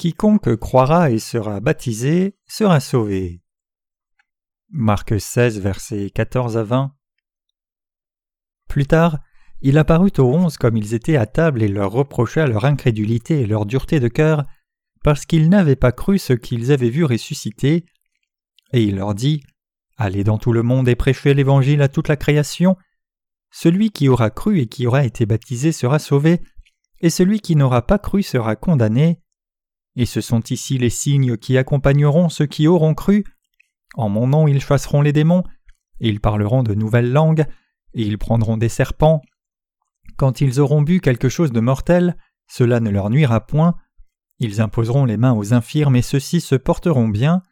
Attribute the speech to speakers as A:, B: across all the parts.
A: Quiconque croira et sera baptisé sera sauvé. Marc 16, versets 14 à 20. Plus tard, il apparut aux onze comme ils étaient à table et leur reprocha leur incrédulité et leur dureté de cœur, parce qu'ils n'avaient pas cru ce qu'ils avaient vu ressusciter. Et il leur dit Allez dans tout le monde et prêchez l'Évangile à toute la création. Celui qui aura cru et qui aura été baptisé sera sauvé, et celui qui n'aura pas cru sera condamné. Et ce sont ici les signes qui accompagneront ceux qui auront cru. En mon nom ils chasseront les démons, et ils parleront de nouvelles langues, et ils prendront des serpents. Quand ils auront bu quelque chose de mortel, cela ne leur nuira point. Ils imposeront les mains aux infirmes, et ceux-ci se porteront bien.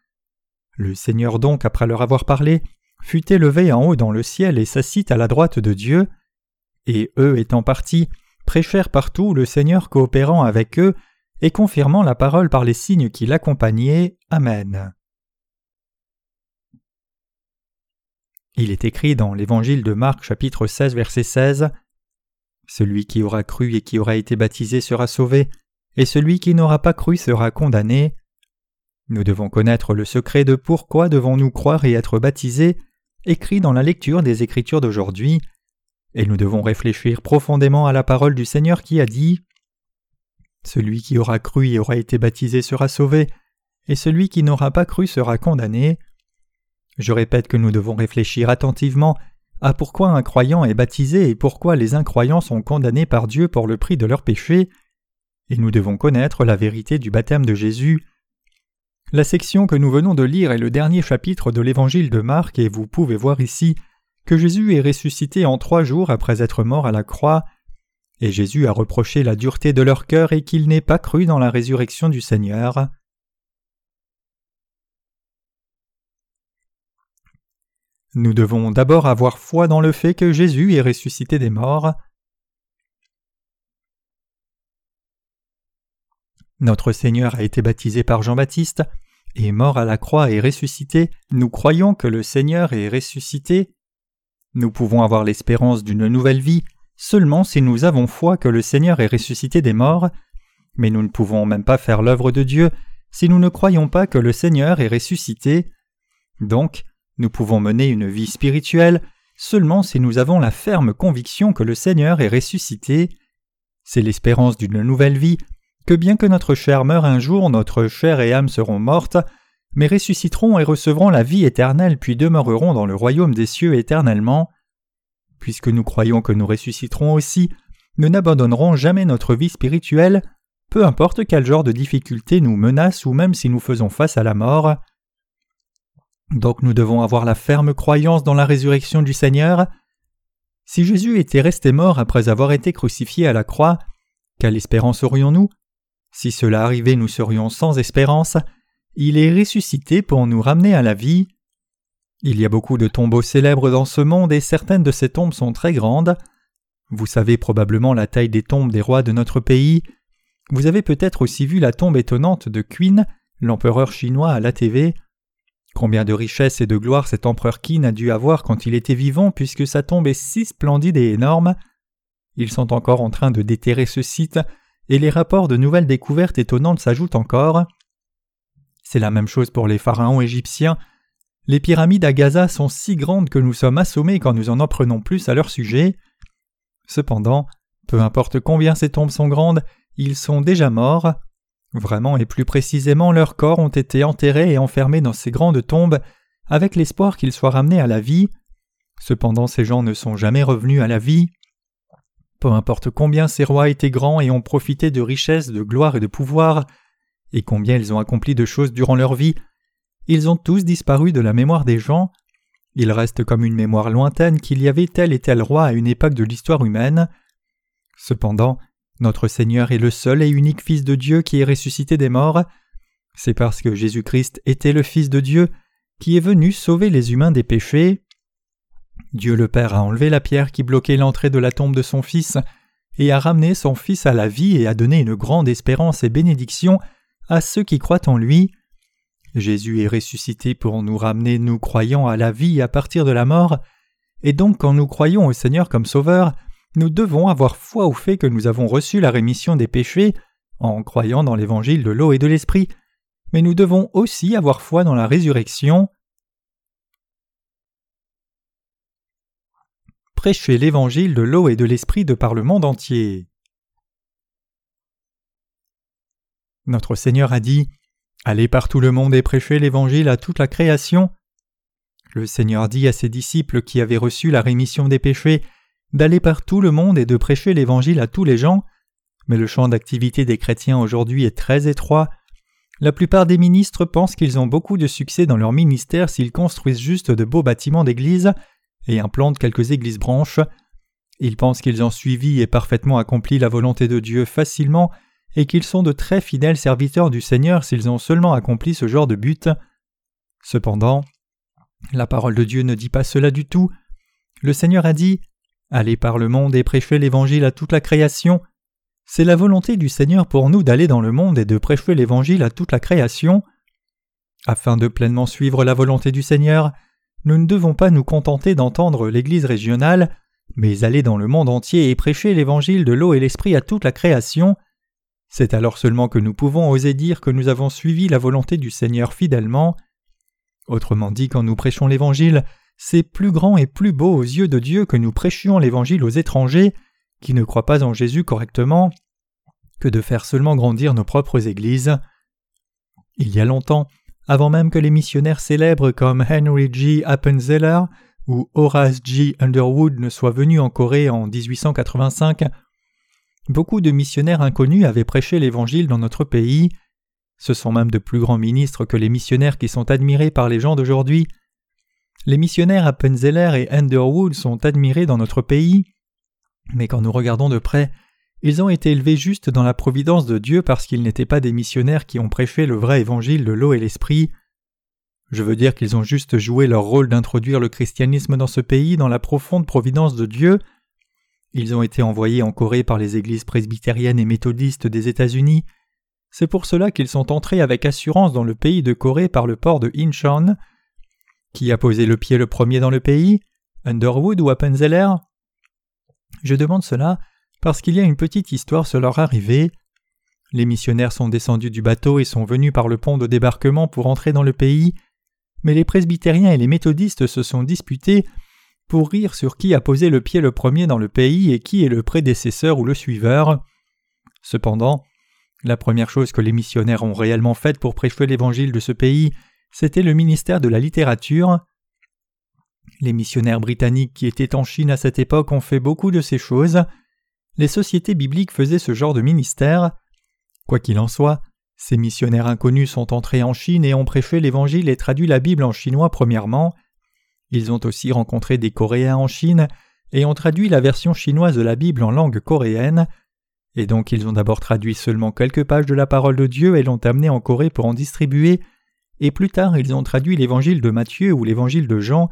A: Le Seigneur donc, après leur avoir parlé, fut élevé en haut dans le ciel et s'assit à la droite de Dieu. Et eux étant partis, prêchèrent partout le Seigneur coopérant avec eux et confirmant la parole par les signes qui l'accompagnaient. Amen. Il est écrit dans l'Évangile de Marc chapitre 16 verset 16 Celui qui aura cru et qui aura été baptisé sera sauvé, et celui qui n'aura pas cru sera condamné. Nous devons connaître le secret de pourquoi devons-nous croire et être baptisés, écrit dans la lecture des Écritures d'aujourd'hui, et nous devons réfléchir profondément à la parole du Seigneur qui a dit Celui qui aura cru et aura été baptisé sera sauvé, et celui qui n'aura pas cru sera condamné. Je répète que nous devons réfléchir attentivement à pourquoi un croyant est baptisé et pourquoi les incroyants sont condamnés par Dieu pour le prix de leurs péchés, et nous devons connaître la vérité du baptême de Jésus. La section que nous venons de lire est le dernier chapitre de l'évangile de Marc et vous pouvez voir ici que Jésus est ressuscité en trois jours après être mort à la croix, et Jésus a reproché la dureté de leur cœur et qu'il n'ait pas cru dans la résurrection du Seigneur. Nous devons d'abord avoir foi dans le fait que Jésus est ressuscité des morts. Notre Seigneur a été baptisé par Jean-Baptiste, et mort à la croix et ressuscité, nous croyons que le Seigneur est ressuscité. Nous pouvons avoir l'espérance d'une nouvelle vie seulement si nous avons foi que le Seigneur est ressuscité des morts, mais nous ne pouvons même pas faire l'œuvre de Dieu si nous ne croyons pas que le Seigneur est ressuscité. Donc, nous pouvons mener une vie spirituelle seulement si nous avons la ferme conviction que le Seigneur est ressuscité. C'est l'espérance d'une nouvelle vie, que bien que notre chair meure un jour, notre chair et âme seront mortes, mais ressusciteront et recevront la vie éternelle puis demeureront dans le royaume des cieux éternellement. Puisque nous croyons que nous ressusciterons aussi, nous n'abandonnerons jamais notre vie spirituelle, peu importe quel genre de difficulté nous menace ou même si nous faisons face à la mort. Donc nous devons avoir la ferme croyance dans la résurrection du Seigneur. Si Jésus était resté mort après avoir été crucifié à la croix, quelle espérance aurions-nous? Si cela arrivait, nous serions sans espérance. Il est ressuscité pour nous ramener à la vie. Il y a beaucoup de tombeaux célèbres dans ce monde et certaines de ces tombes sont très grandes. Vous savez probablement la taille des tombes des rois de notre pays. Vous avez peut-être aussi vu la tombe étonnante de Qin, l'empereur chinois à la TV. Combien de richesses et de gloire cet empereur Qin a dû avoir quand il était vivant puisque sa tombe est si splendide et énorme. Ils sont encore en train de déterrer ce site et les rapports de nouvelles découvertes étonnantes s'ajoutent encore. C'est la même chose pour les pharaons égyptiens. Les pyramides à Gaza sont si grandes que nous sommes assommés quand nous en apprenons plus à leur sujet. Cependant, peu importe combien ces tombes sont grandes, ils sont déjà morts. Vraiment et plus précisément leurs corps ont été enterrés et enfermés dans ces grandes tombes avec l'espoir qu'ils soient ramenés à la vie. Cependant ces gens ne sont jamais revenus à la vie. Peu importe combien ces rois étaient grands et ont profité de richesses, de gloire et de pouvoir, et combien ils ont accompli de choses durant leur vie, ils ont tous disparu de la mémoire des gens. Il reste comme une mémoire lointaine qu'il y avait tel et tel roi à une époque de l'histoire humaine. Cependant, notre Seigneur est le seul et unique Fils de Dieu qui est ressuscité des morts. C'est parce que Jésus-Christ était le Fils de Dieu qui est venu sauver les humains des péchés. Dieu le Père a enlevé la pierre qui bloquait l'entrée de la tombe de son Fils et a ramené son Fils à la vie et a donné une grande espérance et bénédiction à ceux qui croient en lui. Jésus est ressuscité pour nous ramener, nous croyants, à la vie à partir de la mort, et donc quand nous croyons au Seigneur comme Sauveur, nous devons avoir foi au fait que nous avons reçu la rémission des péchés en croyant dans l'évangile de l'eau et de l'esprit, mais nous devons aussi avoir foi dans la résurrection. Prêcher l'évangile de l'eau et de l'esprit de par le monde entier. Notre Seigneur a dit Allez par tout le monde et prêchez l'évangile à toute la création. Le Seigneur dit à ses disciples qui avaient reçu la rémission des péchés d'aller par tout le monde et de prêcher l'évangile à tous les gens, mais le champ d'activité des chrétiens aujourd'hui est très étroit. La plupart des ministres pensent qu'ils ont beaucoup de succès dans leur ministère s'ils construisent juste de beaux bâtiments d'église et implantent quelques églises branches. Ils pensent qu'ils ont suivi et parfaitement accompli la volonté de Dieu facilement et qu'ils sont de très fidèles serviteurs du Seigneur s'ils ont seulement accompli ce genre de but. Cependant, la parole de Dieu ne dit pas cela du tout. Le Seigneur a dit Allez par le monde et prêchez l'Évangile à toute la création. C'est la volonté du Seigneur pour nous d'aller dans le monde et de prêcher l'Évangile à toute la création. Afin de pleinement suivre la volonté du Seigneur, nous ne devons pas nous contenter d'entendre l'Église régionale, mais aller dans le monde entier et prêcher l'Évangile de l'eau et l'Esprit à toute la création. C'est alors seulement que nous pouvons oser dire que nous avons suivi la volonté du Seigneur fidèlement. Autrement dit, quand nous prêchons l'Évangile, c'est plus grand et plus beau aux yeux de Dieu que nous prêchions l'Évangile aux étrangers, qui ne croient pas en Jésus correctement, que de faire seulement grandir nos propres églises. Il y a longtemps, avant même que les missionnaires célèbres comme Henry G. Appenzeller ou Horace G. Underwood ne soient venus en Corée en 1885, beaucoup de missionnaires inconnus avaient prêché l'Évangile dans notre pays. Ce sont même de plus grands ministres que les missionnaires qui sont admirés par les gens d'aujourd'hui. Les missionnaires Appenzeller et Underwood sont admirés dans notre pays, mais quand nous regardons de près, ils ont été élevés juste dans la providence de Dieu parce qu'ils n'étaient pas des missionnaires qui ont prêché le vrai évangile de l'eau et l'esprit. Je veux dire qu'ils ont juste joué leur rôle d'introduire le christianisme dans ce pays dans la profonde providence de Dieu. Ils ont été envoyés en Corée par les églises presbytériennes et méthodistes des États-Unis. C'est pour cela qu'ils sont entrés avec assurance dans le pays de Corée par le port de Incheon, qui a posé le pied le premier dans le pays? Underwood ou Appenzeller? Je demande cela parce qu'il y a une petite histoire sur leur arrivée. Les missionnaires sont descendus du bateau et sont venus par le pont de débarquement pour entrer dans le pays, mais les presbytériens et les méthodistes se sont disputés pour rire sur qui a posé le pied le premier dans le pays et qui est le prédécesseur ou le suiveur. Cependant, la première chose que les missionnaires ont réellement faite pour prêcher l'évangile de ce pays, c'était le ministère de la littérature. Les missionnaires britanniques qui étaient en Chine à cette époque ont fait beaucoup de ces choses. Les sociétés bibliques faisaient ce genre de ministère. Quoi qu'il en soit, ces missionnaires inconnus sont entrés en Chine et ont prêché l'Évangile et traduit la Bible en chinois premièrement. Ils ont aussi rencontré des Coréens en Chine et ont traduit la version chinoise de la Bible en langue coréenne. Et donc ils ont d'abord traduit seulement quelques pages de la parole de Dieu et l'ont amené en Corée pour en distribuer, et plus tard ils ont traduit l'évangile de Matthieu ou l'évangile de Jean,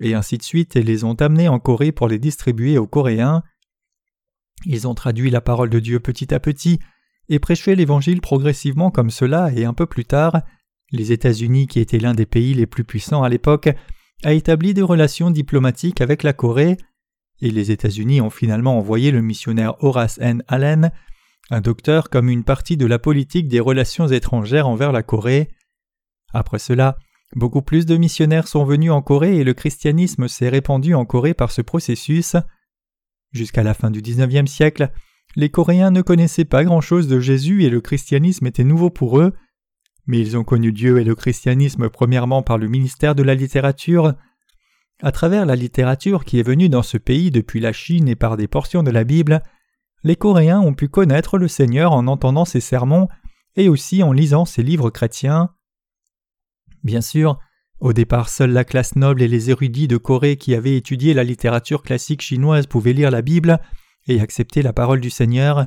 A: et ainsi de suite, et les ont amenés en Corée pour les distribuer aux Coréens. Ils ont traduit la parole de Dieu petit à petit, et prêché l'évangile progressivement comme cela, et un peu plus tard, les États-Unis, qui étaient l'un des pays les plus puissants à l'époque, a établi des relations diplomatiques avec la Corée, et les États-Unis ont finalement envoyé le missionnaire Horace N. Allen, un docteur comme une partie de la politique des relations étrangères envers la Corée. Après cela, beaucoup plus de missionnaires sont venus en Corée et le christianisme s'est répandu en Corée par ce processus. Jusqu'à la fin du XIXe siècle, les Coréens ne connaissaient pas grand-chose de Jésus et le christianisme était nouveau pour eux, mais ils ont connu Dieu et le christianisme premièrement par le ministère de la littérature. À travers la littérature qui est venue dans ce pays depuis la Chine et par des portions de la Bible, les Coréens ont pu connaître le Seigneur en entendant ses sermons et aussi en lisant ses livres chrétiens. Bien sûr, au départ, seule la classe noble et les érudits de Corée qui avaient étudié la littérature classique chinoise pouvaient lire la Bible et accepter la parole du Seigneur.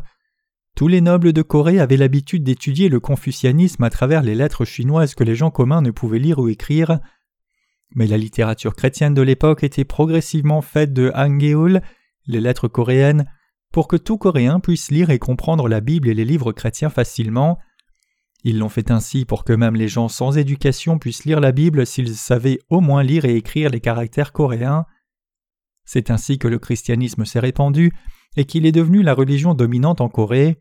A: Tous les nobles de Corée avaient l'habitude d'étudier le confucianisme à travers les lettres chinoises que les gens communs ne pouvaient lire ou écrire. Mais la littérature chrétienne de l'époque était progressivement faite de Hangul, les lettres coréennes, pour que tout Coréen puisse lire et comprendre la Bible et les livres chrétiens facilement. Ils l'ont fait ainsi pour que même les gens sans éducation puissent lire la Bible s'ils savaient au moins lire et écrire les caractères coréens. C'est ainsi que le christianisme s'est répandu et qu'il est devenu la religion dominante en Corée.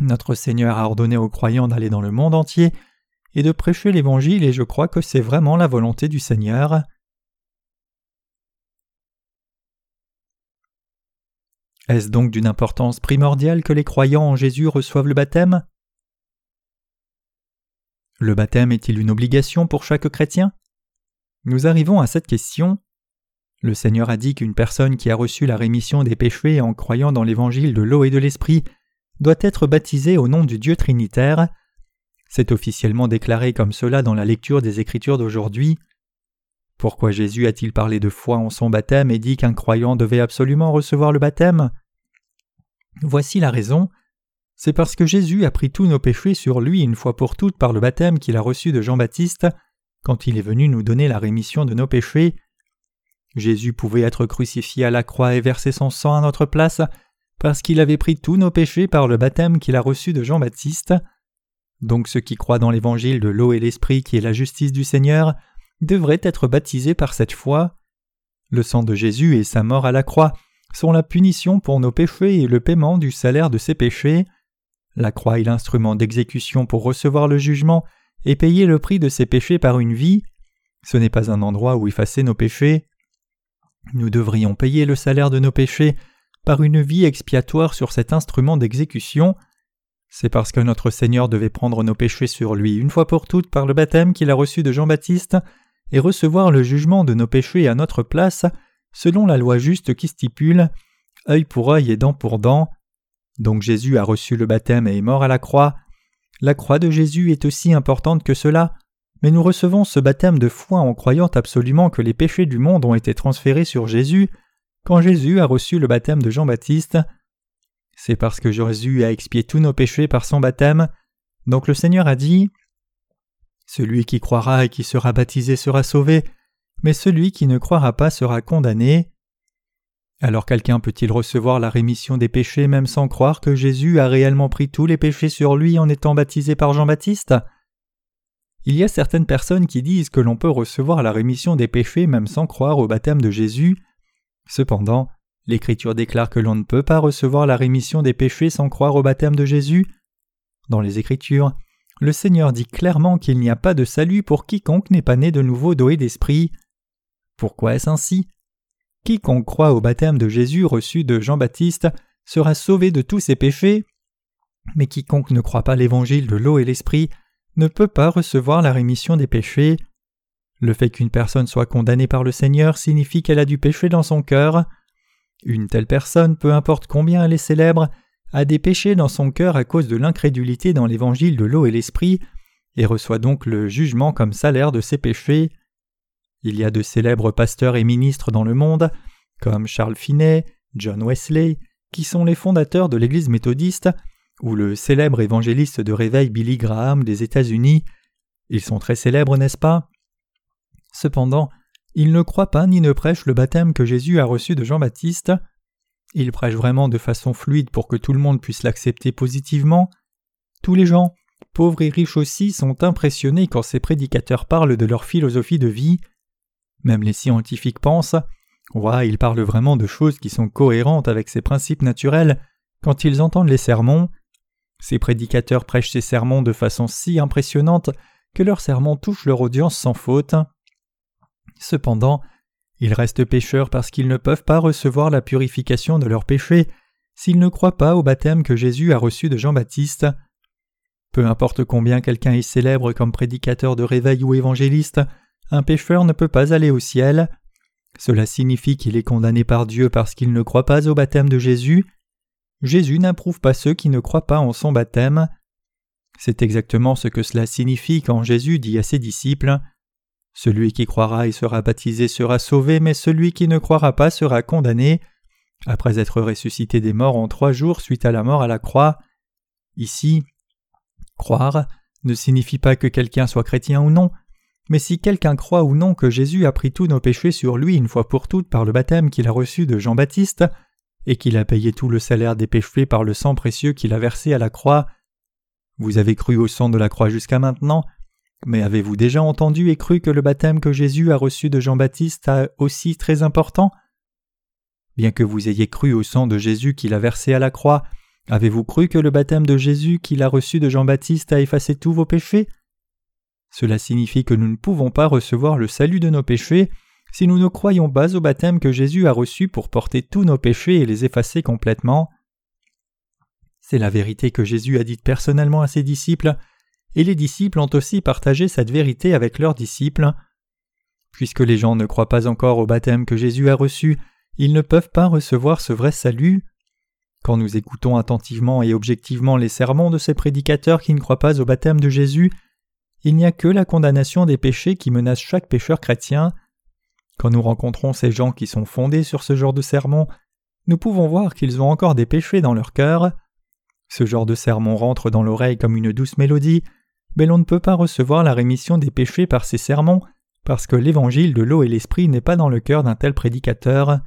A: Notre Seigneur a ordonné aux croyants d'aller dans le monde entier et de prêcher l'Évangile et je crois que c'est vraiment la volonté du Seigneur. Est-ce donc d'une importance primordiale que les croyants en Jésus reçoivent le baptême? Le baptême est-il une obligation pour chaque chrétien? Nous arrivons à cette question. Le Seigneur a dit qu'une personne qui a reçu la rémission des péchés en croyant dans l'évangile de l'eau et de l'esprit doit être baptisée au nom du Dieu Trinitaire. C'est officiellement déclaré comme cela dans la lecture des Écritures d'aujourd'hui. Pourquoi Jésus a-t-il parlé de foi en son baptême et dit qu'un croyant devait absolument recevoir le baptême? Voici la raison. C'est parce que Jésus a pris tous nos péchés sur lui une fois pour toutes par le baptême qu'il a reçu de Jean-Baptiste quand il est venu nous donner la rémission de nos péchés. Jésus pouvait être crucifié à la croix et verser son sang à notre place parce qu'il avait pris tous nos péchés par le baptême qu'il a reçu de Jean-Baptiste. Donc ceux qui croient dans l'évangile de l'eau et l'esprit qui est la justice du Seigneur devraient être baptisés par cette foi. Le sang de Jésus et sa mort à la croix sont la punition pour nos péchés et le paiement du salaire de ces péchés. La croix est l'instrument d'exécution pour recevoir le jugement et payer le prix de ces péchés par une vie. Ce n'est pas un endroit où effacer nos péchés. Nous devrions payer le salaire de nos péchés par une vie expiatoire sur cet instrument d'exécution. C'est parce que notre Seigneur devait prendre nos péchés sur lui une fois pour toutes par le baptême qu'il a reçu de Jean-Baptiste et recevoir le jugement de nos péchés à notre place, selon la loi juste qui stipule œil pour œil et dent pour dent. Donc Jésus a reçu le baptême et est mort à la croix. La croix de Jésus est aussi importante que cela, mais nous recevons ce baptême de foi en croyant absolument que les péchés du monde ont été transférés sur Jésus quand Jésus a reçu le baptême de Jean-Baptiste. C'est parce que Jésus a expié tous nos péchés par son baptême. Donc le Seigneur a dit Celui qui croira et qui sera baptisé sera sauvé, mais celui qui ne croira pas sera condamné. Alors quelqu'un peut-il recevoir la rémission des péchés même sans croire que Jésus a réellement pris tous les péchés sur lui en étant baptisé par Jean-Baptiste? Il y a certaines personnes qui disent que l'on peut recevoir la rémission des péchés même sans croire au baptême de Jésus. Cependant, l'Écriture déclare que l'on ne peut pas recevoir la rémission des péchés sans croire au baptême de Jésus. Dans les Écritures, le Seigneur dit clairement qu'il n'y a pas de salut pour quiconque n'est pas né de nouveau et d'esprit. Pourquoi est-ce ainsi? Quiconque croit au baptême de Jésus reçu de Jean-Baptiste sera sauvé de tous ses péchés, mais quiconque ne croit pas l'évangile de l'eau et l'esprit ne peut pas recevoir la rémission des péchés. Le fait qu'une personne soit condamnée par le Seigneur signifie qu'elle a du péché dans son cœur. Une telle personne, peu importe combien elle est célèbre, a des péchés dans son cœur à cause de l'incrédulité dans l'évangile de l'eau et l'esprit, et reçoit donc le jugement comme salaire de ses péchés. Il y a de célèbres pasteurs et ministres dans le monde, comme Charles Finney, John Wesley, qui sont les fondateurs de l'Église méthodiste, ou le célèbre évangéliste de réveil Billy Graham des États-Unis. Ils sont très célèbres, n'est-ce pas? Cependant, ils ne croient pas ni ne prêchent le baptême que Jésus a reçu de Jean-Baptiste. Ils prêchent vraiment de façon fluide pour que tout le monde puisse l'accepter positivement. Tous les gens, pauvres et riches aussi, sont impressionnés quand ces prédicateurs parlent de leur philosophie de vie. Même les scientifiques pensent Ouais, ils parlent vraiment de choses qui sont cohérentes avec ces principes naturels quand ils entendent les sermons. Ces prédicateurs prêchent ces sermons de façon si impressionnante que leurs sermons touchent leur audience sans faute. Cependant, ils restent pécheurs parce qu'ils ne peuvent pas recevoir la purification de leurs péchés s'ils ne croient pas au baptême que Jésus a reçu de Jean-Baptiste. Peu importe combien quelqu'un est célèbre comme prédicateur de réveil ou évangéliste, un pécheur ne peut pas aller au ciel. Cela signifie qu'il est condamné par Dieu parce qu'il ne croit pas au baptême de Jésus. Jésus n'approuve pas ceux qui ne croient pas en son baptême. C'est exactement ce que cela signifie quand Jésus dit à ses disciples Celui qui croira et sera baptisé sera sauvé, mais celui qui ne croira pas sera condamné, après être ressuscité des morts en trois jours suite à la mort à la croix. Ici, croire ne signifie pas que quelqu'un soit chrétien ou non, mais si quelqu'un croit ou non que Jésus a pris tous nos péchés sur lui une fois pour toutes par le baptême qu'il a reçu de Jean-Baptiste, et qu'il a payé tout le salaire des péchés par le sang précieux qu'il a versé à la croix. Vous avez cru au sang de la croix jusqu'à maintenant, mais avez-vous déjà entendu et cru que le baptême que Jésus a reçu de Jean-Baptiste a aussi très important? Bien que vous ayez cru au sang de Jésus qu'il a versé à la croix, Avez-vous cru que le baptême de Jésus qu'il a reçu de Jean-Baptiste a effacé tous vos péchés Cela signifie que nous ne pouvons pas recevoir le salut de nos péchés si nous ne croyons pas au baptême que Jésus a reçu pour porter tous nos péchés et les effacer complètement. C'est la vérité que Jésus a dite personnellement à ses disciples, et les disciples ont aussi partagé cette vérité avec leurs disciples. Puisque les gens ne croient pas encore au baptême que Jésus a reçu, ils ne peuvent pas recevoir ce vrai salut. Quand nous écoutons attentivement et objectivement les sermons de ces prédicateurs qui ne croient pas au baptême de Jésus, il n'y a que la condamnation des péchés qui menace chaque pécheur chrétien. Quand nous rencontrons ces gens qui sont fondés sur ce genre de sermons, nous pouvons voir qu'ils ont encore des péchés dans leur cœur. Ce genre de sermon rentre dans l'oreille comme une douce mélodie, mais l'on ne peut pas recevoir la rémission des péchés par ces sermons parce que l'évangile de l'eau et l'esprit n'est pas dans le cœur d'un tel prédicateur.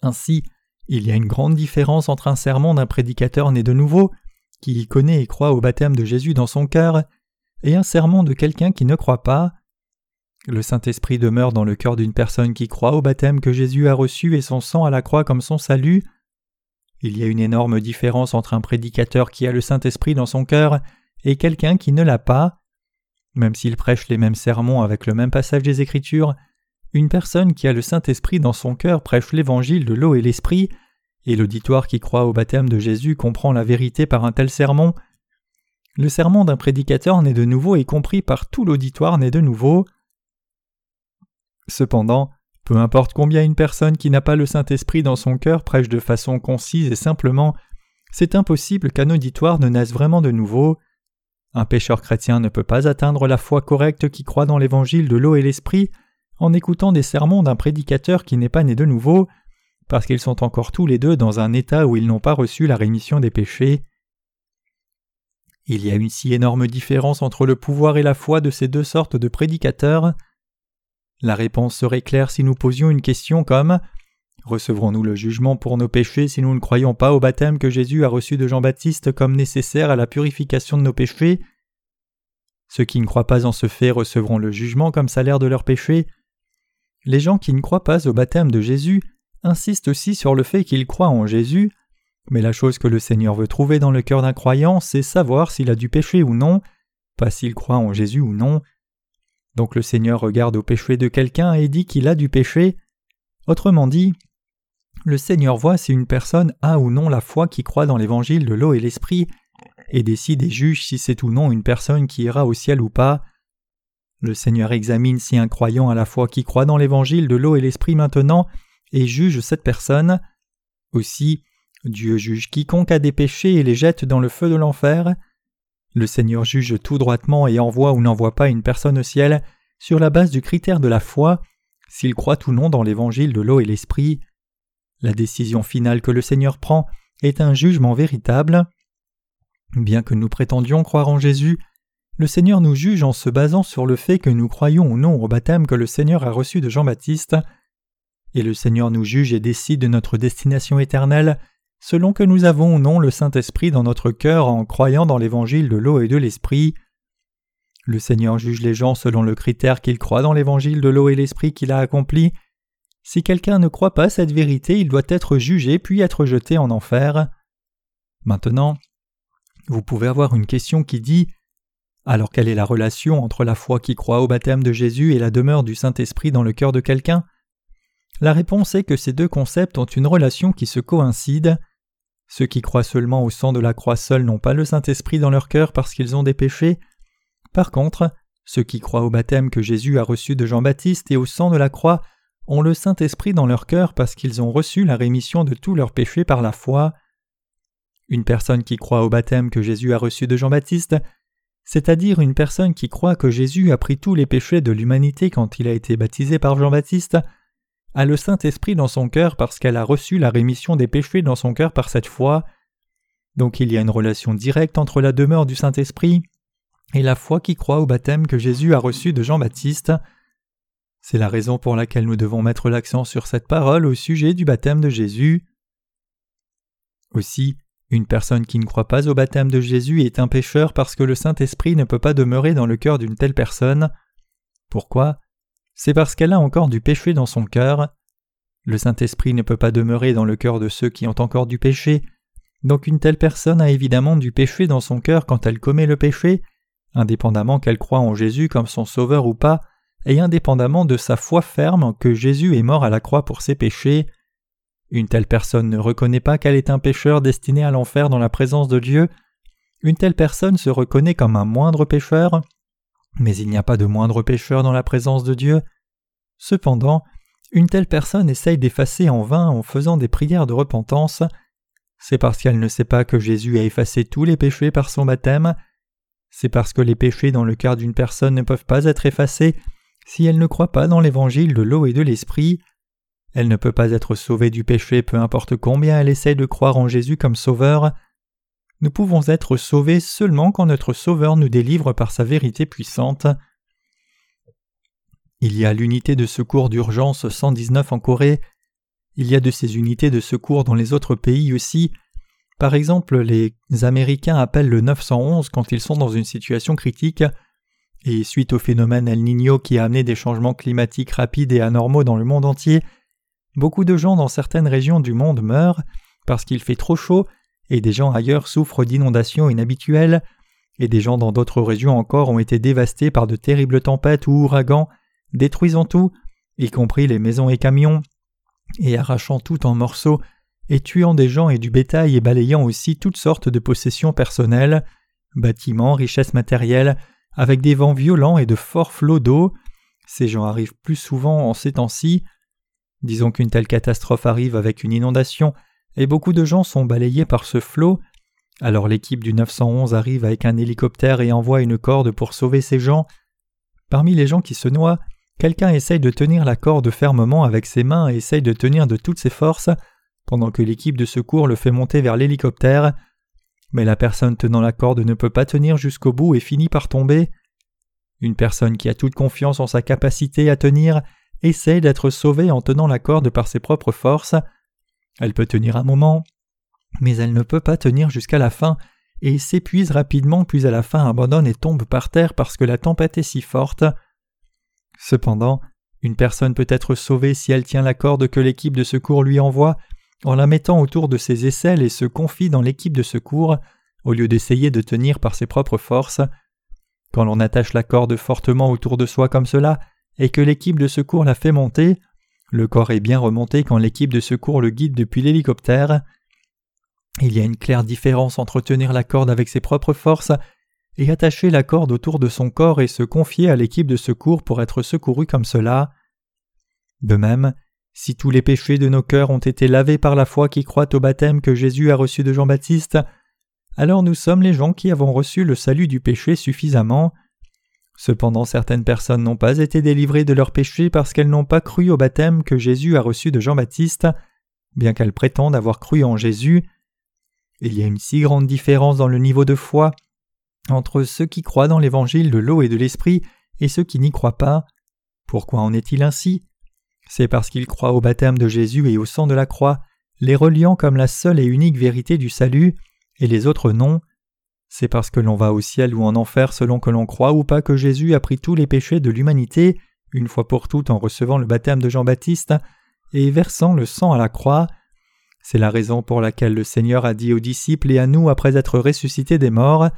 A: Ainsi, il y a une grande différence entre un sermon d'un prédicateur né de nouveau, qui y connaît et croit au baptême de Jésus dans son cœur, et un sermon de quelqu'un qui ne croit pas. Le Saint-Esprit demeure dans le cœur d'une personne qui croit au baptême que Jésus a reçu et son sang à la croix comme son salut. Il y a une énorme différence entre un prédicateur qui a le Saint-Esprit dans son cœur et quelqu'un qui ne l'a pas. Même s'il prêche les mêmes sermons avec le même passage des Écritures, une personne qui a le Saint-Esprit dans son cœur prêche l'évangile de l'eau et l'esprit, et l'auditoire qui croit au baptême de Jésus comprend la vérité par un tel sermon. Le sermon d'un prédicateur né de nouveau est compris par tout l'auditoire né de nouveau. Cependant, peu importe combien une personne qui n'a pas le Saint-Esprit dans son cœur prêche de façon concise et simplement, c'est impossible qu'un auditoire ne naisse vraiment de nouveau. Un pécheur chrétien ne peut pas atteindre la foi correcte qui croit dans l'évangile de l'eau et l'esprit en écoutant des sermons d'un prédicateur qui n'est pas né de nouveau, parce qu'ils sont encore tous les deux dans un état où ils n'ont pas reçu la rémission des péchés. Il y a une si énorme différence entre le pouvoir et la foi de ces deux sortes de prédicateurs. La réponse serait claire si nous posions une question comme Recevrons-nous le jugement pour nos péchés si nous ne croyons pas au baptême que Jésus a reçu de Jean-Baptiste comme nécessaire à la purification de nos péchés? Ceux qui ne croient pas en ce fait recevront le jugement comme salaire de leurs péchés. Les gens qui ne croient pas au baptême de Jésus insistent aussi sur le fait qu'ils croient en Jésus, mais la chose que le Seigneur veut trouver dans le cœur d'un croyant, c'est savoir s'il a du péché ou non, pas s'il croit en Jésus ou non. Donc le Seigneur regarde au péché de quelqu'un et dit qu'il a du péché. Autrement dit, le Seigneur voit si une personne a ou non la foi qui croit dans l'évangile de l'eau et l'esprit, et décide et juge si c'est ou non une personne qui ira au ciel ou pas. Le Seigneur examine si un croyant à la fois qui croit dans l'évangile de l'eau et l'esprit maintenant et juge cette personne. Aussi, Dieu juge quiconque a des péchés et les jette dans le feu de l'enfer. Le Seigneur juge tout droitement et envoie ou n'envoie pas une personne au ciel sur la base du critère de la foi, s'il croit ou non dans l'évangile de l'eau et l'esprit. La décision finale que le Seigneur prend est un jugement véritable. Bien que nous prétendions croire en Jésus, le Seigneur nous juge en se basant sur le fait que nous croyons ou non au baptême que le Seigneur a reçu de Jean-Baptiste, et le Seigneur nous juge et décide de notre destination éternelle selon que nous avons ou non le Saint-Esprit dans notre cœur en croyant dans l'évangile de l'eau et de l'esprit. Le Seigneur juge les gens selon le critère qu'il croit dans l'évangile de l'eau et l'esprit qu'il a accompli. Si quelqu'un ne croit pas cette vérité, il doit être jugé puis être jeté en enfer. Maintenant, vous pouvez avoir une question qui dit alors quelle est la relation entre la foi qui croit au baptême de Jésus et la demeure du Saint-Esprit dans le cœur de quelqu'un? La réponse est que ces deux concepts ont une relation qui se coïncide. Ceux qui croient seulement au sang de la croix seul n'ont pas le Saint-Esprit dans leur cœur parce qu'ils ont des péchés. Par contre, ceux qui croient au baptême que Jésus a reçu de Jean-Baptiste et au sang de la croix ont le Saint-Esprit dans leur cœur parce qu'ils ont reçu la rémission de tous leurs péchés par la foi. Une personne qui croit au baptême que Jésus a reçu de Jean-Baptiste c'est-à-dire une personne qui croit que Jésus a pris tous les péchés de l'humanité quand il a été baptisé par Jean-Baptiste, a le Saint-Esprit dans son cœur parce qu'elle a reçu la rémission des péchés dans son cœur par cette foi. Donc il y a une relation directe entre la demeure du Saint-Esprit et la foi qui croit au baptême que Jésus a reçu de Jean-Baptiste. C'est la raison pour laquelle nous devons mettre l'accent sur cette parole au sujet du baptême de Jésus. Aussi, une personne qui ne croit pas au baptême de Jésus est un pécheur parce que le Saint-Esprit ne peut pas demeurer dans le cœur d'une telle personne. Pourquoi? C'est parce qu'elle a encore du péché dans son cœur. Le Saint-Esprit ne peut pas demeurer dans le cœur de ceux qui ont encore du péché, Donc une telle personne a évidemment du péché dans son cœur quand elle commet le péché, indépendamment qu'elle croit en Jésus comme son sauveur ou pas, et indépendamment de sa foi ferme que Jésus est mort à la croix pour ses péchés. Une telle personne ne reconnaît pas qu'elle est un pécheur destiné à l'enfer dans la présence de Dieu. Une telle personne se reconnaît comme un moindre pécheur, mais il n'y a pas de moindre pécheur dans la présence de Dieu. Cependant, une telle personne essaye d'effacer en vain en faisant des prières de repentance. C'est parce qu'elle ne sait pas que Jésus a effacé tous les péchés par son baptême. C'est parce que les péchés dans le cœur d'une personne ne peuvent pas être effacés si elle ne croit pas dans l'évangile de l'eau et de l'esprit. Elle ne peut pas être sauvée du péché peu importe combien elle essaye de croire en Jésus comme sauveur. Nous pouvons être sauvés seulement quand notre Sauveur nous délivre par sa vérité puissante. Il y a l'unité de secours d'urgence 119 en Corée. Il y a de ces unités de secours dans les autres pays aussi. Par exemple, les Américains appellent le 911 quand ils sont dans une situation critique. Et suite au phénomène El Niño qui a amené des changements climatiques rapides et anormaux dans le monde entier, beaucoup de gens dans certaines régions du monde meurent parce qu'il fait trop chaud et des gens ailleurs souffrent d'inondations inhabituelles, et des gens dans d'autres régions encore ont été dévastés par de terribles tempêtes ou ouragans, détruisant tout, y compris les maisons et camions, et arrachant tout en morceaux, et tuant des gens et du bétail et balayant aussi toutes sortes de possessions personnelles, bâtiments, richesses matérielles, avec des vents violents et de forts flots d'eau. Ces gens arrivent plus souvent en ces temps-ci. Disons qu'une telle catastrophe arrive avec une inondation, et beaucoup de gens sont balayés par ce flot. Alors l'équipe du 911 arrive avec un hélicoptère et envoie une corde pour sauver ces gens. Parmi les gens qui se noient, quelqu'un essaye de tenir la corde fermement avec ses mains et essaye de tenir de toutes ses forces, pendant que l'équipe de secours le fait monter vers l'hélicoptère. Mais la personne tenant la corde ne peut pas tenir jusqu'au bout et finit par tomber. Une personne qui a toute confiance en sa capacité à tenir essaye d'être sauvée en tenant la corde par ses propres forces. Elle peut tenir un moment, mais elle ne peut pas tenir jusqu'à la fin, et s'épuise rapidement puis à la fin abandonne et tombe par terre parce que la tempête est si forte. Cependant, une personne peut être sauvée si elle tient la corde que l'équipe de secours lui envoie en la mettant autour de ses aisselles et se confie dans l'équipe de secours au lieu d'essayer de tenir par ses propres forces. Quand l'on attache la corde fortement autour de soi comme cela et que l'équipe de secours la fait monter, le corps est bien remonté quand l'équipe de secours le guide depuis l'hélicoptère. Il y a une claire différence entre tenir la corde avec ses propres forces et attacher la corde autour de son corps et se confier à l'équipe de secours pour être secouru comme cela. De même, si tous les péchés de nos cœurs ont été lavés par la foi qui croit au baptême que Jésus a reçu de Jean-Baptiste, alors nous sommes les gens qui avons reçu le salut du péché suffisamment. Cependant certaines personnes n'ont pas été délivrées de leurs péchés parce qu'elles n'ont pas cru au baptême que Jésus a reçu de Jean-Baptiste, bien qu'elles prétendent avoir cru en Jésus. Il y a une si grande différence dans le niveau de foi entre ceux qui croient dans l'évangile de l'eau et de l'esprit et ceux qui n'y croient pas. Pourquoi en est-il ainsi? C'est parce qu'ils croient au baptême de Jésus et au sang de la croix, les reliant comme la seule et unique vérité du salut, et les autres non. C'est parce que l'on va au ciel ou en enfer selon que l'on croit ou pas que Jésus a pris tous les péchés de l'humanité, une fois pour toutes en recevant le baptême de Jean-Baptiste et versant le sang à la croix. C'est la raison pour laquelle le Seigneur a dit aux disciples et à nous après être ressuscité des morts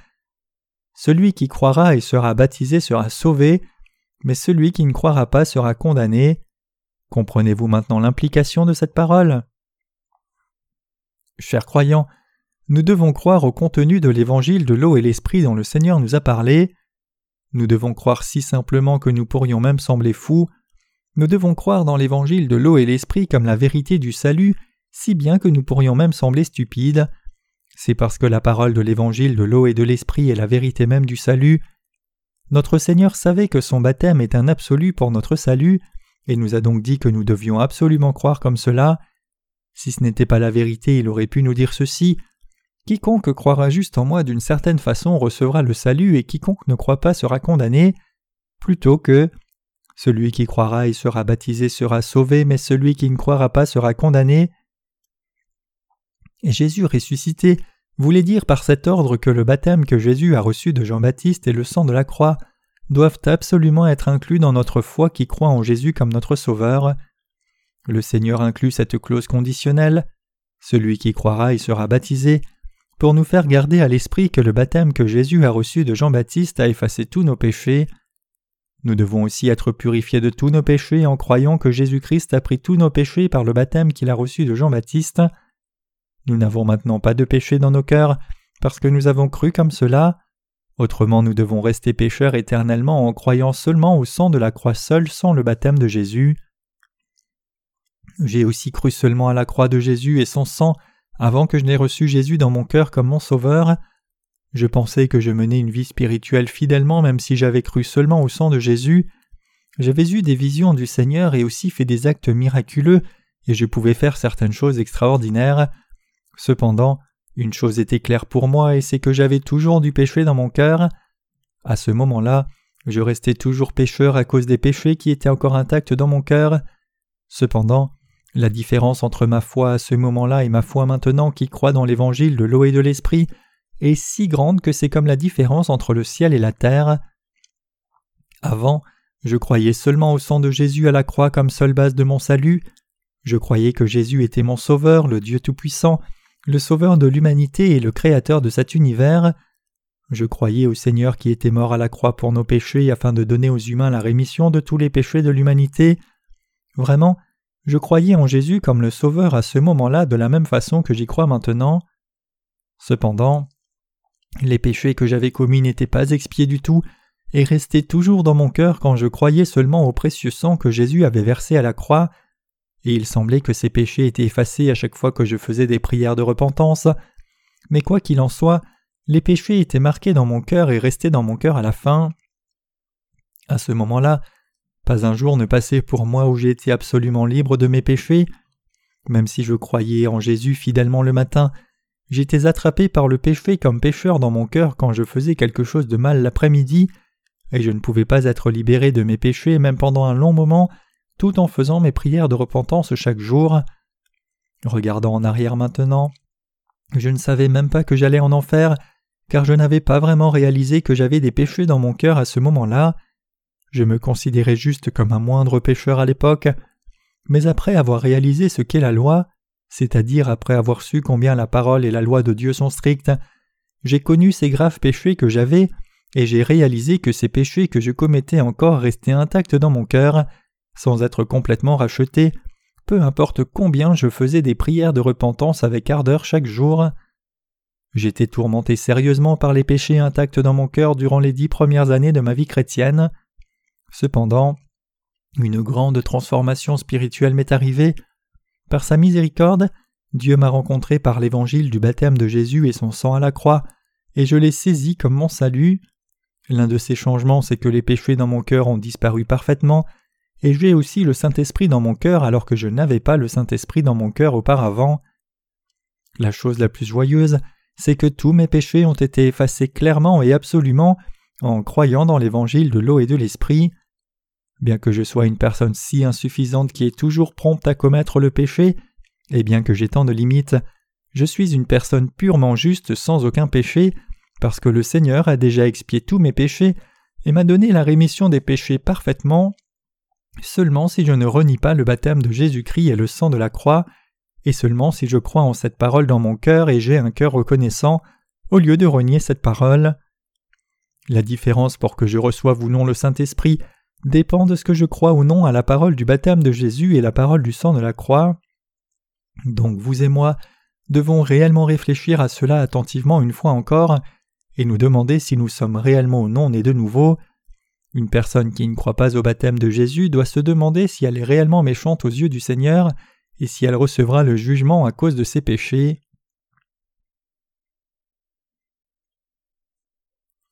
A: Celui qui croira et sera baptisé sera sauvé, mais celui qui ne croira pas sera condamné. Comprenez-vous maintenant l'implication de cette parole? Chers croyants, nous devons croire au contenu de l'évangile de l'eau et l'esprit dont le Seigneur nous a parlé. Nous devons croire si simplement que nous pourrions même sembler fous. Nous devons croire dans l'évangile de l'eau et l'esprit comme la vérité du salut, si bien que nous pourrions même sembler stupides. C'est parce que la parole de l'évangile de l'eau et de l'esprit est la vérité même du salut. Notre Seigneur savait que son baptême est un absolu pour notre salut, et nous a donc dit que nous devions absolument croire comme cela. Si ce n'était pas la vérité, il aurait pu nous dire ceci Quiconque croira juste en moi d'une certaine façon recevra le salut et quiconque ne croit pas sera condamné, plutôt que celui qui croira et sera baptisé sera sauvé, mais celui qui ne croira pas sera condamné. Jésus ressuscité voulait dire par cet ordre que le baptême que Jésus a reçu de Jean-Baptiste et le sang de la croix doivent absolument être inclus dans notre foi qui croit en Jésus comme notre Sauveur. Le Seigneur inclut cette clause conditionnelle. Celui qui croira et sera baptisé pour nous faire garder à l'esprit que le baptême que Jésus a reçu de Jean-Baptiste a effacé tous nos péchés. Nous devons aussi être purifiés de tous nos péchés en croyant que Jésus-Christ a pris tous nos péchés par le baptême qu'il a reçu de Jean-Baptiste. Nous n'avons maintenant pas de péché dans nos cœurs parce que nous avons cru comme cela. Autrement nous devons rester pécheurs éternellement en croyant seulement au sang de la croix seule sans le baptême de Jésus. J'ai aussi cru seulement à la croix de Jésus et son sang avant que je n'ai reçu Jésus dans mon cœur comme mon sauveur. Je pensais que je menais une vie spirituelle fidèlement même si j'avais cru seulement au sang de Jésus. J'avais eu des visions du Seigneur et aussi fait des actes miraculeux, et je pouvais faire certaines choses extraordinaires. Cependant, une chose était claire pour moi, et c'est que j'avais toujours du péché dans mon cœur. À ce moment-là, je restais toujours pécheur à cause des péchés qui étaient encore intacts dans mon cœur. Cependant, la différence entre ma foi à ce moment-là et ma foi maintenant qui croit dans l'évangile de l'eau et de l'esprit est si grande que c'est comme la différence entre le ciel et la terre. Avant, je croyais seulement au sang de Jésus à la croix comme seule base de mon salut. Je croyais que Jésus était mon Sauveur, le Dieu Tout-Puissant, le Sauveur de l'humanité et le Créateur de cet univers. Je croyais au Seigneur qui était mort à la croix pour nos péchés afin de donner aux humains la rémission de tous les péchés de l'humanité. Vraiment, je croyais en Jésus comme le Sauveur à ce moment-là de la même façon que j'y crois maintenant. Cependant, les péchés que j'avais commis n'étaient pas expiés du tout et restaient toujours dans mon cœur quand je croyais seulement au précieux sang que Jésus avait versé à la croix, et il semblait que ces péchés étaient effacés à chaque fois que je faisais des prières de repentance. Mais quoi qu'il en soit, les péchés étaient marqués dans mon cœur et restaient dans mon cœur à la fin. À ce moment-là, pas un jour ne passait pour moi où j'étais absolument libre de mes péchés. Même si je croyais en Jésus fidèlement le matin, J'étais attrapé par le péché comme pécheur dans mon cœur quand je faisais quelque chose de mal l'après-midi, et je ne pouvais pas être libéré de mes péchés même pendant un long moment, tout en faisant mes prières de repentance chaque jour. Regardant en arrière maintenant, je ne savais même pas que j'allais en enfer, car je n'avais pas vraiment réalisé que j'avais des péchés dans mon cœur à ce moment-là. Je me considérais juste comme un moindre pécheur à l'époque, mais après avoir réalisé ce qu'est la loi, c'est-à-dire après avoir su combien la parole et la loi de Dieu sont strictes, j'ai connu ces graves péchés que j'avais, et j'ai réalisé que ces péchés que je commettais encore restaient intacts dans mon cœur, sans être complètement rachetés, peu importe combien je faisais des prières de repentance avec ardeur chaque jour. J'étais tourmenté sérieusement par les péchés intacts dans mon cœur durant les dix premières années de ma vie chrétienne. Cependant, une grande transformation spirituelle m'est arrivée, par sa miséricorde, Dieu m'a rencontré par l'évangile du baptême de Jésus et son sang à la croix, et je l'ai saisi comme mon salut. L'un de ces changements, c'est que les péchés dans mon cœur ont disparu parfaitement, et j'ai aussi le Saint-Esprit dans mon cœur alors que je n'avais pas le Saint-Esprit dans mon cœur auparavant. La chose la plus joyeuse, c'est que tous mes péchés ont été effacés clairement et absolument en croyant dans l'évangile de l'eau et de l'esprit. Bien que je sois une personne si insuffisante qui est toujours prompte à commettre le péché, et bien que j'ai tant de limites, je suis une personne purement juste sans aucun péché, parce que le Seigneur a déjà expié tous mes péchés et m'a donné la rémission des péchés parfaitement, seulement si je ne renie pas le baptême de Jésus-Christ et le sang de la croix, et seulement si je crois en cette parole dans mon cœur et j'ai un cœur reconnaissant, au lieu de renier cette parole. La différence pour que je reçoive ou non le Saint-Esprit dépend de ce que je crois ou non à la parole du baptême de Jésus et la parole du sang de la croix. Donc vous et moi devons réellement réfléchir à cela attentivement une fois encore, et nous demander si nous sommes réellement ou non nés de nouveau. Une personne qui ne croit pas au baptême de Jésus doit se demander si elle est réellement méchante aux yeux du Seigneur et si elle recevra le jugement à cause de ses péchés.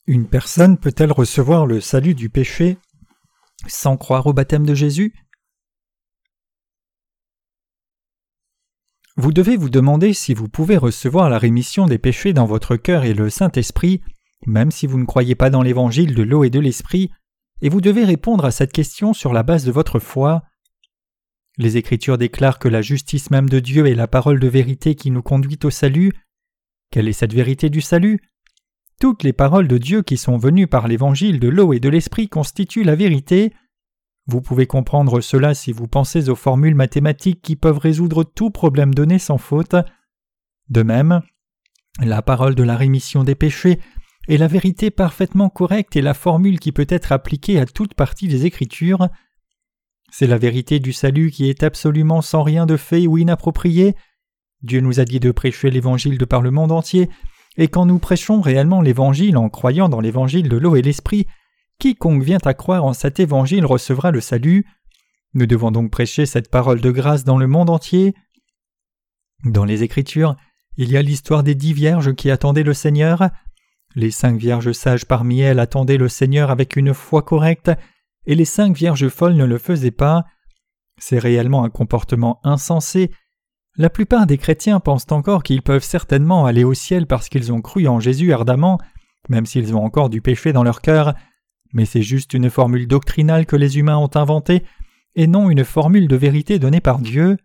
A: Une personne peut-elle recevoir le salut du péché? Sans croire au baptême de Jésus? Vous devez vous demander si vous pouvez recevoir la rémission des péchés dans votre cœur et le Saint-Esprit, même si vous ne croyez pas dans l'évangile de l'eau et de l'Esprit, et vous devez répondre à cette question sur la base de votre foi. Les Écritures déclarent que la justice même de Dieu est la parole de vérité qui nous conduit au salut. Quelle est cette vérité du salut? Toutes les paroles de Dieu qui sont venues par l'évangile de l'eau et de l'esprit constituent la vérité. Vous pouvez comprendre cela si vous pensez aux formules mathématiques qui peuvent résoudre tout problème donné sans faute. De même, La parole de la rémission des péchés est la vérité parfaitement correcte et la formule qui peut être appliquée à toute partie des Écritures. C'est la vérité du salut qui est absolument sans rien de fait ou inapproprié. Dieu nous a dit de prêcher l'Évangile de par le monde entier, et quand nous prêchons réellement l'Évangile en croyant dans l'Évangile de l'eau et l'Esprit, quiconque vient à croire en cet Évangile recevra le salut. Nous devons donc prêcher cette parole de grâce dans le monde entier. Dans les Écritures, il y a l'histoire des dix vierges qui attendaient le Seigneur. Les cinq vierges sages parmi elles attendaient le Seigneur avec une foi correcte, et les cinq vierges folles ne le faisaient pas. C'est réellement un comportement insensé. La plupart des chrétiens pensent encore qu'ils peuvent certainement aller au ciel parce qu'ils ont cru en Jésus ardemment, même s'ils ont encore du péché dans leur cœur, mais c'est juste une formule doctrinale que les humains ont inventée, et non une formule de vérité donnée par Dieu.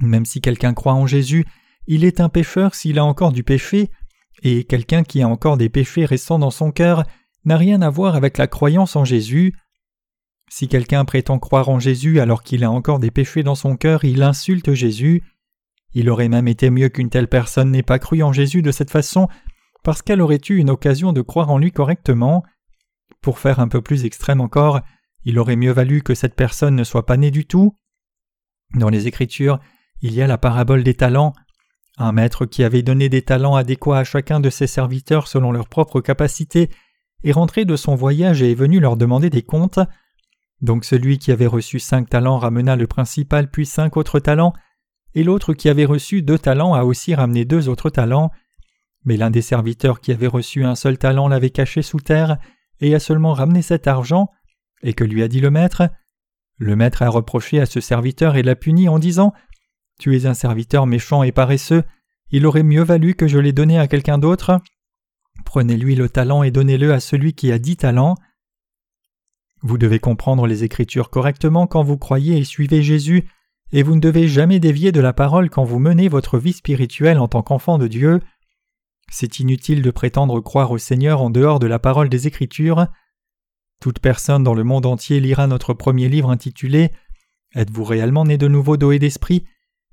A: Même si quelqu'un croit en Jésus, il est un pécheur s'il a encore du péché, et quelqu'un qui a encore des péchés restant dans son cœur n'a rien à voir avec la croyance en Jésus. Si quelqu'un prétend croire en Jésus alors qu'il a encore des péchés dans son cœur, il insulte Jésus. Il aurait même été mieux qu'une telle personne n'ait pas cru en Jésus de cette façon, parce qu'elle aurait eu une occasion de croire en lui correctement. Pour faire un peu plus extrême encore, il aurait mieux valu que cette personne ne soit pas née du tout. Dans les Écritures, il y a la parabole des talents. Un maître qui avait donné des talents adéquats à chacun de ses serviteurs selon leurs propres capacités est rentré de son voyage et est venu leur demander des comptes. Donc celui qui avait reçu cinq talents ramena le principal puis cinq autres talents, et l'autre qui avait reçu deux talents a aussi ramené deux autres talents. Mais l'un des serviteurs qui avait reçu un seul talent l'avait caché sous terre et a seulement ramené cet argent, et que lui a dit le maître? Le maître a reproché à ce serviteur et l'a puni en disant tu es un serviteur méchant et paresseux, il aurait mieux valu que je l'ai donné à quelqu'un d'autre. Prenez-lui le talent et donnez-le à celui qui a dix talents. Vous devez comprendre les Écritures correctement quand vous croyez et suivez Jésus, et vous ne devez jamais dévier de la parole quand vous menez votre vie spirituelle en tant qu'enfant de Dieu. C'est inutile de prétendre croire au Seigneur en dehors de la parole des Écritures. Toute personne dans le monde entier lira notre premier livre intitulé Êtes-vous réellement né de nouveau d'eau et d'esprit?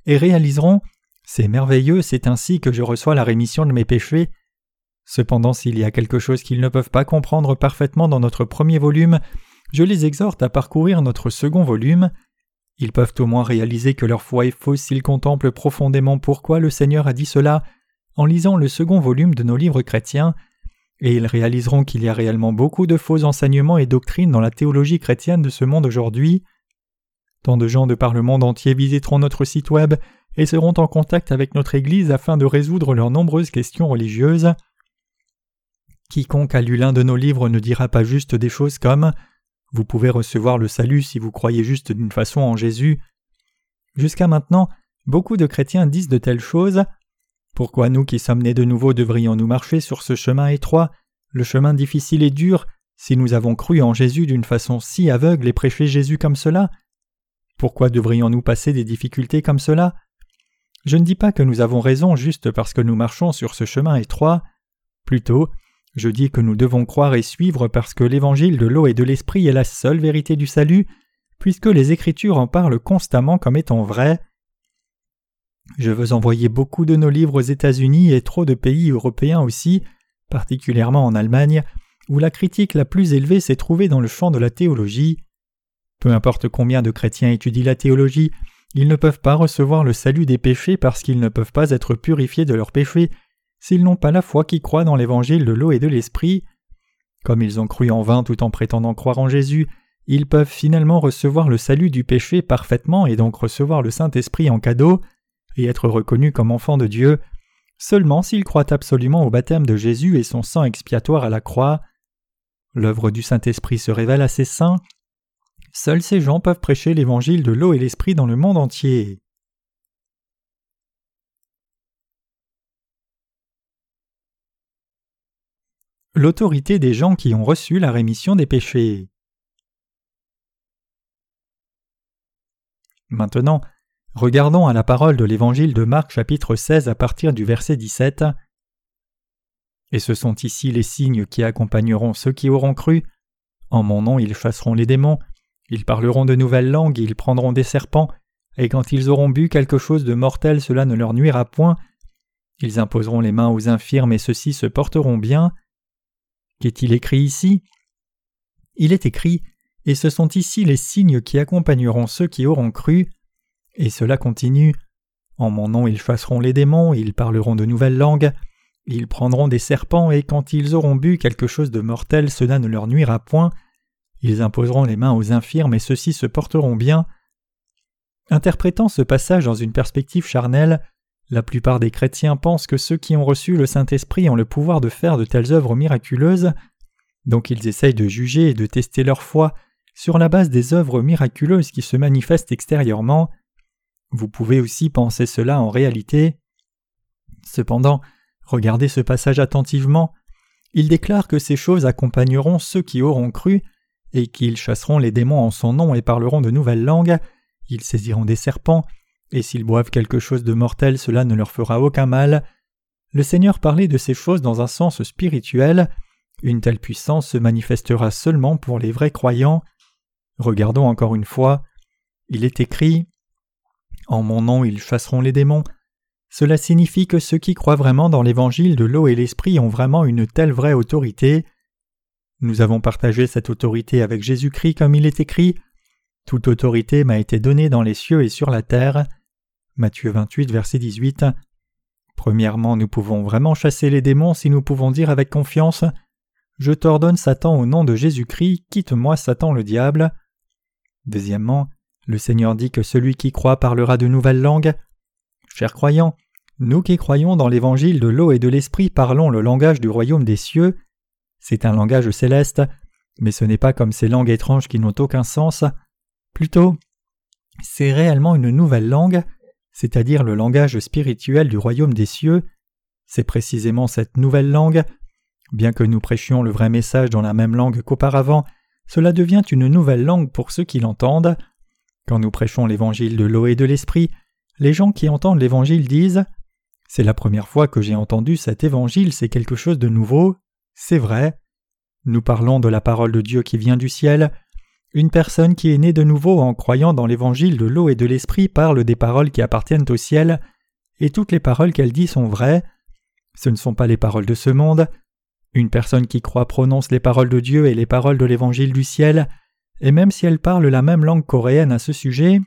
A: et réaliseront C'est merveilleux, c'est ainsi que je reçois la rémission de mes péchés. Cependant, s'il y a quelque chose qu'ils ne peuvent pas comprendre parfaitement dans notre premier volume, je les exhorte à parcourir notre second volume. Ils peuvent au moins réaliser que leur foi est fausse s'ils contemplent profondément pourquoi le Seigneur a dit cela en lisant le second volume de nos livres chrétiens, et ils réaliseront qu'il y a réellement beaucoup de faux enseignements et doctrines dans la théologie chrétienne de ce monde aujourd'hui. Tant de gens de par le monde entier visiteront notre site web et seront en contact avec notre Église afin de résoudre leurs nombreuses questions religieuses. Quiconque a lu l'un de nos livres ne dira pas juste des choses comme Vous pouvez recevoir le salut si vous croyez juste d'une façon en Jésus. Jusqu'à maintenant, beaucoup de chrétiens disent de telles choses. Pourquoi nous qui sommes nés de nouveau devrions-nous marcher sur ce chemin étroit, le chemin difficile et dur, si nous avons cru en Jésus d'une façon si aveugle et prêché Jésus comme cela? Pourquoi devrions-nous passer des difficultés comme cela? Je ne dis pas que nous avons raison juste parce que nous marchons sur ce chemin étroit. Plutôt, je dis que nous devons croire et suivre parce que l'évangile de l'eau et de l'esprit est la seule vérité du salut, puisque les Écritures en parlent constamment comme étant vraies. Je veux envoyer beaucoup de nos livres aux États-Unis et trop de pays européens aussi, particulièrement en Allemagne, où la critique la plus élevée s'est trouvée dans le champ de la théologie. Peu importe combien de chrétiens étudient la théologie, ils ne peuvent pas recevoir le salut des péchés parce qu'ils ne peuvent pas être purifiés de leurs péchés s'ils n'ont pas la foi qui croit dans l'évangile de l'eau et de l'esprit. Comme ils ont cru en vain tout en prétendant croire en Jésus, ils peuvent finalement recevoir le salut du péché parfaitement et donc recevoir le Saint-Esprit en cadeau et être reconnus comme enfants de Dieu seulement s'ils croient absolument au baptême de Jésus et son sang expiatoire à la croix. L'œuvre du Saint-Esprit se révèle à ses saints Seuls ces gens peuvent prêcher l'évangile de l'eau et l'esprit dans le monde entier. L'autorité des gens qui ont reçu la rémission des péchés. Maintenant, regardons à la parole de l'évangile de Marc chapitre 16 à partir du verset 17. Et ce sont ici les signes qui accompagneront ceux qui auront cru. En mon nom ils chasseront les démons, ils parleront de nouvelles langues, ils prendront des serpents, et quand ils auront bu quelque chose de mortel cela ne leur nuira point. Ils imposeront les mains aux infirmes et ceux-ci se porteront bien. Qu'est-il écrit ici? Il est écrit Et ce sont ici les signes qui accompagneront ceux qui auront cru. Et cela continue. En mon nom ils chasseront les démons, ils parleront de nouvelles langues, ils prendront des serpents, et quand ils auront bu quelque chose de mortel, cela ne leur nuira point. Ils imposeront les mains aux infirmes, et ceux-ci se porteront bien. Interprétant ce passage dans une perspective charnelle, la plupart des chrétiens pensent que ceux qui ont reçu le Saint-Esprit ont le pouvoir de faire de telles œuvres miraculeuses, donc ils essayent de juger et de tester leur foi sur la base des œuvres miraculeuses qui se manifestent extérieurement. Vous pouvez aussi penser cela en réalité. Cependant, regardez ce passage attentivement. Il déclare que ces choses accompagneront ceux qui auront cru, et qu'ils chasseront les démons en son nom et parleront de nouvelles langues, ils saisiront des serpents, et s'ils boivent quelque chose de mortel, cela ne leur fera aucun mal. Le Seigneur parlait de ces choses dans un sens spirituel. Une telle puissance se manifestera seulement pour les vrais croyants. Regardons encore une fois. Il est écrit En mon nom ils chasseront les démons. Cela signifie que ceux qui croient vraiment dans l'évangile de l'eau et l'esprit ont vraiment une telle vraie autorité. Nous avons partagé cette autorité avec Jésus-Christ comme il est écrit toute autorité m'a été donnée dans les cieux et sur la terre. Matthieu 28, verset 18. Premièrement, nous pouvons vraiment chasser les démons si nous pouvons dire avec confiance Je t'ordonne, Satan, au nom de Jésus-Christ, quitte-moi, Satan le diable. Deuxièmement, le Seigneur dit que celui qui croit parlera de nouvelles langues. Chers croyants, nous qui croyons dans l'évangile de l'eau et de l'esprit parlons le langage du royaume des cieux. C'est un langage céleste, mais ce n'est pas comme ces langues étranges qui n'ont aucun sens. Plutôt, c'est réellement une nouvelle langue, c'est-à-dire le langage spirituel du royaume des cieux. C'est précisément cette nouvelle langue. Bien que nous prêchions le vrai message dans la même langue qu'auparavant, cela devient une nouvelle langue pour ceux qui l'entendent. Quand nous prêchons l'évangile de l'eau et de l'esprit, les gens qui entendent l'évangile disent C'est la première fois que j'ai entendu cet évangile, c'est quelque chose de nouveau. C'est vrai. Nous parlons de la parole de Dieu qui vient du ciel, une personne qui est née de nouveau en croyant dans l'évangile de l'eau et de l'esprit parle des paroles qui appartiennent au ciel, et toutes les paroles qu'elle dit sont vraies. Ce ne sont pas les paroles de ce monde. Une personne qui croit prononce les paroles de Dieu et les paroles de l'évangile du ciel, et même si elle parle la même langue coréenne à ce sujet,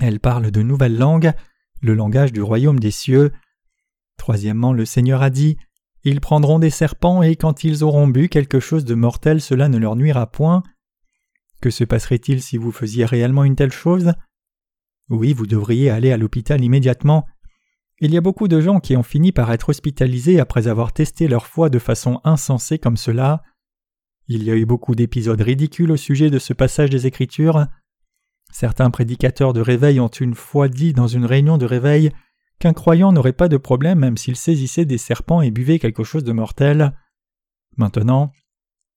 A: elle parle de nouvelles langues, le langage du royaume des cieux. Troisièmement, le Seigneur a dit Ils prendront des serpents, et quand ils auront bu quelque chose de mortel, cela ne leur nuira point. Que se passerait-il si vous faisiez réellement une telle chose? Oui, vous devriez aller à l'hôpital immédiatement. Il y a beaucoup de gens qui ont fini par être hospitalisés après avoir testé leur foi de façon insensée comme cela. Il y a eu beaucoup d'épisodes ridicules au sujet de ce passage des Écritures. Certains prédicateurs de réveil ont une fois dit dans une réunion de réveil qu'un croyant n'aurait pas de problème même s'il saisissait des serpents et buvait quelque chose de mortel. Maintenant,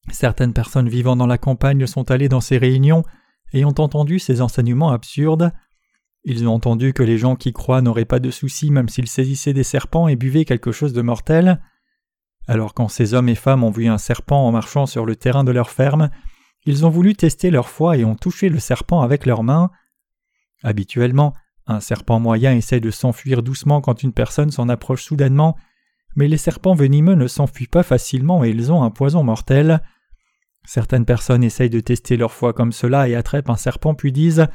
A: Certaines personnes vivant dans la campagne sont allées dans ces réunions et ont entendu ces enseignements absurdes. Ils ont entendu que les gens qui croient n'auraient pas de soucis même s'ils saisissaient des serpents et buvaient quelque chose de mortel. Alors quand ces hommes et femmes ont vu un serpent en marchant sur le terrain de leur ferme, ils ont voulu tester leur foi et ont touché le serpent avec leurs mains. Habituellement, un serpent moyen essaie de s'enfuir doucement quand une personne s'en approche soudainement, mais les serpents venimeux ne s'enfuient pas facilement et ils ont un poison mortel. Certaines personnes essayent de tester leur foi comme cela et attrapent un serpent puis disent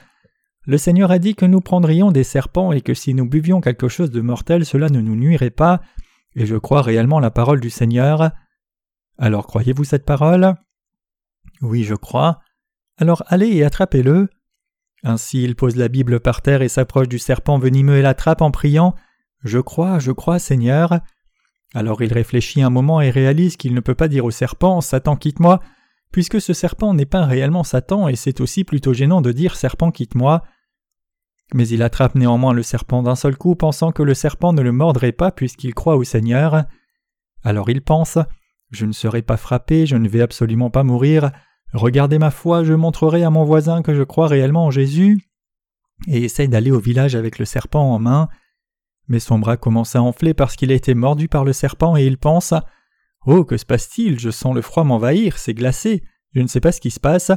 A: Le Seigneur a dit que nous prendrions des serpents et que si nous buvions quelque chose de mortel cela ne nous nuirait pas, et je crois réellement la parole du Seigneur. Alors croyez-vous cette parole? Oui, je crois. Alors allez et attrapez-le. Ainsi il pose la Bible par terre et s'approche du serpent venimeux et l'attrape en priant Je crois, je crois, Seigneur. Alors il réfléchit un moment et réalise qu'il ne peut pas dire au serpent Satan quitte-moi, puisque ce serpent n'est pas réellement Satan et c'est aussi plutôt gênant de dire Serpent quitte-moi. Mais il attrape néanmoins le serpent d'un seul coup, pensant que le serpent ne le mordrait pas puisqu'il croit au Seigneur. Alors il pense Je ne serai pas frappé, je ne vais absolument pas mourir. Regardez ma foi, je montrerai à mon voisin que je crois réellement en Jésus. Et essaye d'aller au village avec le serpent en main. Mais son bras commence à enfler parce qu'il a été mordu par le serpent et il pense Oh, que se passe-t-il? Je sens le froid m'envahir, c'est glacé, je ne sais pas ce qui se passe,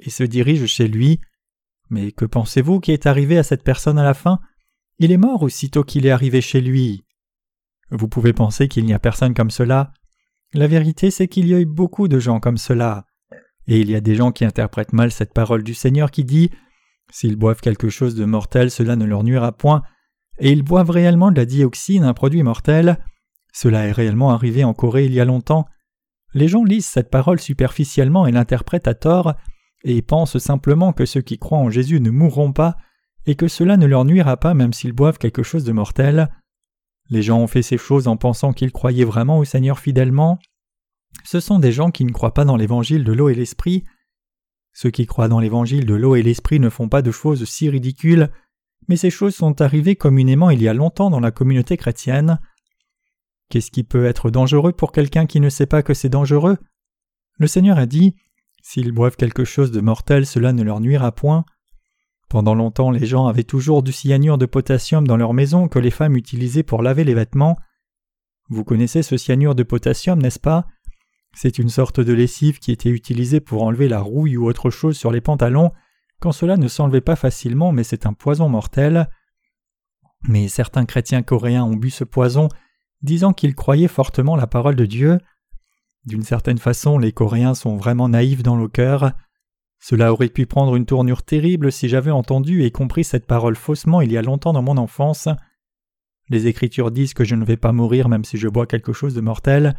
A: et se dirige chez lui. Mais que pensez-vous qui est arrivé à cette personne à la fin? Il est mort aussitôt qu'il est arrivé chez lui. Vous pouvez penser qu'il n'y a personne comme cela. La vérité, c'est qu'il y a eu beaucoup de gens comme cela. Et il y a des gens qui interprètent mal cette parole du Seigneur qui dit S'ils boivent quelque chose de mortel, cela ne leur nuira point, et ils boivent réellement de la dioxine, un produit mortel. Cela est réellement arrivé en Corée il y a longtemps. Les gens lisent cette parole superficiellement et l'interprètent à tort, et pensent simplement que ceux qui croient en Jésus ne mourront pas, et que cela ne leur nuira pas même s'ils boivent quelque chose de mortel. Les gens ont fait ces choses en pensant qu'ils croyaient vraiment au Seigneur fidèlement. Ce sont des gens qui ne croient pas dans l'évangile de l'eau et l'esprit. Ceux qui croient dans l'évangile de l'eau et l'esprit ne font pas de choses si ridicules, mais ces choses sont arrivées communément il y a longtemps dans la communauté chrétienne. Qu'est-ce qui peut être dangereux pour quelqu'un qui ne sait pas que c'est dangereux? Le Seigneur a dit S'ils boivent quelque chose de mortel, cela ne leur nuira point. Pendant longtemps, les gens avaient toujours du cyanure de potassium dans leur maison que les femmes utilisaient pour laver les vêtements. Vous connaissez ce cyanure de potassium, n'est-ce pas? C'est une sorte de lessive qui était utilisée pour enlever la rouille ou autre chose sur les pantalons quand cela ne s'enlevait pas facilement, mais c'est un poison mortel. Mais certains chrétiens coréens ont bu ce poison, disant qu'ils croyaient fortement la parole de Dieu. D'une certaine façon, les Coréens sont vraiment naïfs dans le cœur. Cela aurait pu prendre une tournure terrible si j'avais entendu et compris cette parole faussement il y a longtemps dans mon enfance. Les Écritures disent que je ne vais pas mourir même si je bois quelque chose de mortel.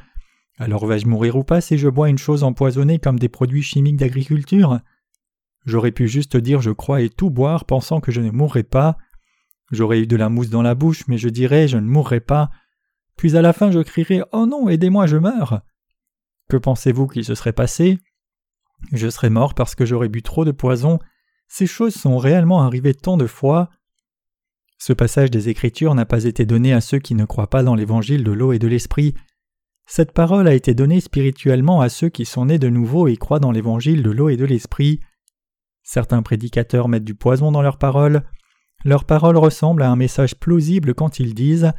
A: Alors vais-je mourir ou pas si je bois une chose empoisonnée comme des produits chimiques d'agriculture? J'aurais pu juste dire je crois et tout boire pensant que je ne mourrai pas. J'aurais eu de la mousse dans la bouche, mais je dirais je ne mourrai pas. Puis à la fin je crierai Oh non, aidez-moi, je meurs. Que pensez-vous qu'il se serait passé? Je serais mort parce que j'aurais bu trop de poison. Ces choses sont réellement arrivées tant de fois. Ce passage des Écritures n'a pas été donné à ceux qui ne croient pas dans l'évangile de l'eau et de l'esprit. Cette parole a été donnée spirituellement à ceux qui sont nés de nouveau et croient dans l'évangile de l'eau et de l'esprit. Certains prédicateurs mettent du poison dans leurs paroles. Leurs paroles ressemblent à un message plausible quand ils disent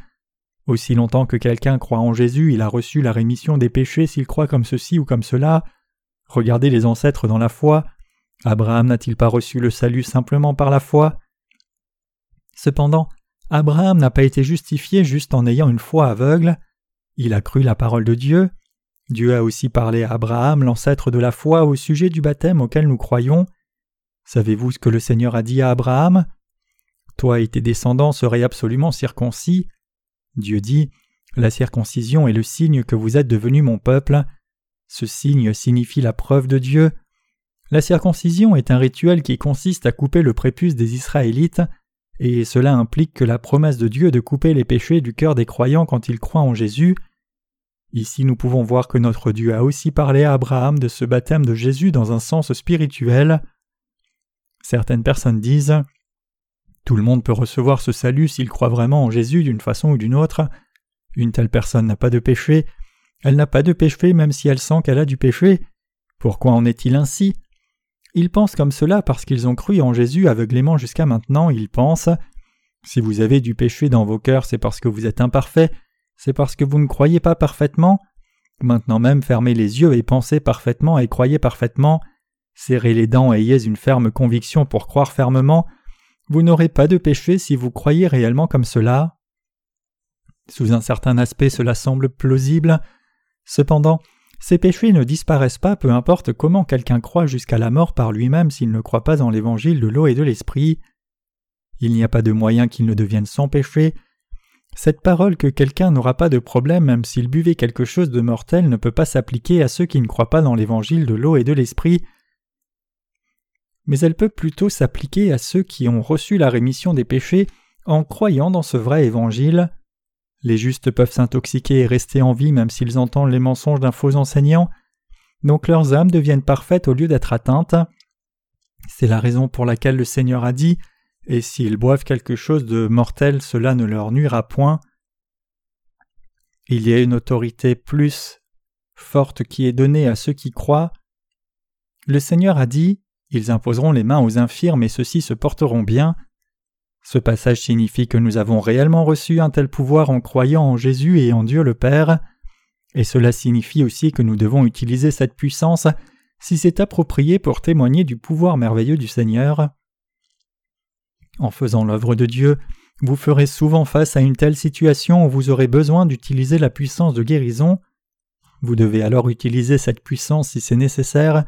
A: Aussi longtemps que quelqu'un croit en Jésus, il a reçu la rémission des péchés s'il croit comme ceci ou comme cela. Regardez les ancêtres dans la foi. Abraham n'a-t-il pas reçu le salut simplement par la foi? Cependant, Abraham n'a pas été justifié juste en ayant une foi aveugle. Il a cru la parole de Dieu. Dieu a aussi parlé à Abraham, l'ancêtre de la foi, au sujet du baptême auquel nous croyons. Savez-vous ce que le Seigneur a dit à Abraham? Toi et tes descendants seraient absolument circoncis. Dieu dit La circoncision est le signe que vous êtes devenu mon peuple. Ce signe signifie la preuve de Dieu. La circoncision est un rituel qui consiste à couper le prépuce des Israélites, et cela implique que la promesse de Dieu de couper les péchés du cœur des croyants quand ils croient en Jésus. Ici nous pouvons voir que notre Dieu a aussi parlé à Abraham de ce baptême de Jésus dans un sens spirituel. Certaines personnes disent Tout le monde peut recevoir ce salut s'il croit vraiment en Jésus d'une façon ou d'une autre. Une telle personne n'a pas de péché. Elle n'a pas de péché même si elle sent qu'elle a du péché. Pourquoi en est-il ainsi? Ils pensent comme cela parce qu'ils ont cru en Jésus aveuglément jusqu'à maintenant. Ils pensent Si vous avez du péché dans vos cœurs, c'est parce que vous êtes imparfait, c'est parce que vous ne croyez pas parfaitement. Maintenant même, fermez les yeux et pensez parfaitement et croyez parfaitement. Serrez les dents et ayez une ferme conviction pour croire fermement. Vous n'aurez pas de péché si vous croyez réellement comme cela. Sous un certain aspect cela semble plausible. Cependant, ces péchés ne disparaissent pas peu importe comment quelqu'un croit jusqu'à la mort par lui-même s'il ne croit pas en l'évangile de l'eau et de l'esprit. Il n'y a pas de moyen qu'il ne devienne sans péché. Cette parole que quelqu'un n'aura pas de problème même s'il buvait quelque chose de mortel ne peut pas s'appliquer à ceux qui ne croient pas dans l'évangile de l'eau et de l'esprit mais elle peut plutôt s'appliquer à ceux qui ont reçu la rémission des péchés en croyant dans ce vrai évangile. Les justes peuvent s'intoxiquer et rester en vie même s'ils entendent les mensonges d'un faux enseignant, donc leurs âmes deviennent parfaites au lieu d'être atteintes. C'est la raison pour laquelle le Seigneur a dit Et s'ils boivent quelque chose de mortel, cela ne leur nuira point. Il y a une autorité plus forte qui est donnée à ceux qui croient. Le Seigneur a dit ils imposeront les mains aux infirmes et ceux-ci se porteront bien. Ce passage signifie que nous avons réellement reçu un tel pouvoir en croyant en Jésus et en Dieu le Père, et cela signifie aussi que nous devons utiliser cette puissance si c'est approprié pour témoigner du pouvoir merveilleux du Seigneur. En faisant l'œuvre de Dieu, vous ferez souvent face à une telle situation où vous aurez besoin d'utiliser la puissance de guérison. Vous devez alors utiliser cette puissance si c'est nécessaire.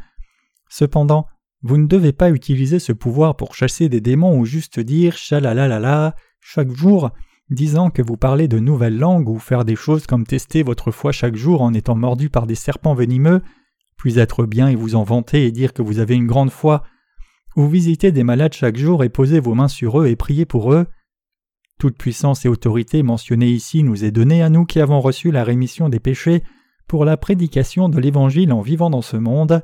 A: Cependant, vous ne devez pas utiliser ce pouvoir pour chasser des démons ou juste dire chalalalala chaque jour, disant que vous parlez de nouvelles langues ou faire des choses comme tester votre foi chaque jour en étant mordu par des serpents venimeux, puis être bien et vous en vanter et dire que vous avez une grande foi, ou visiter des malades chaque jour et poser vos mains sur eux et prier pour eux. Toute puissance et autorité mentionnée ici nous est donnée à nous qui avons reçu la rémission des péchés pour la prédication de l'Évangile en vivant dans ce monde.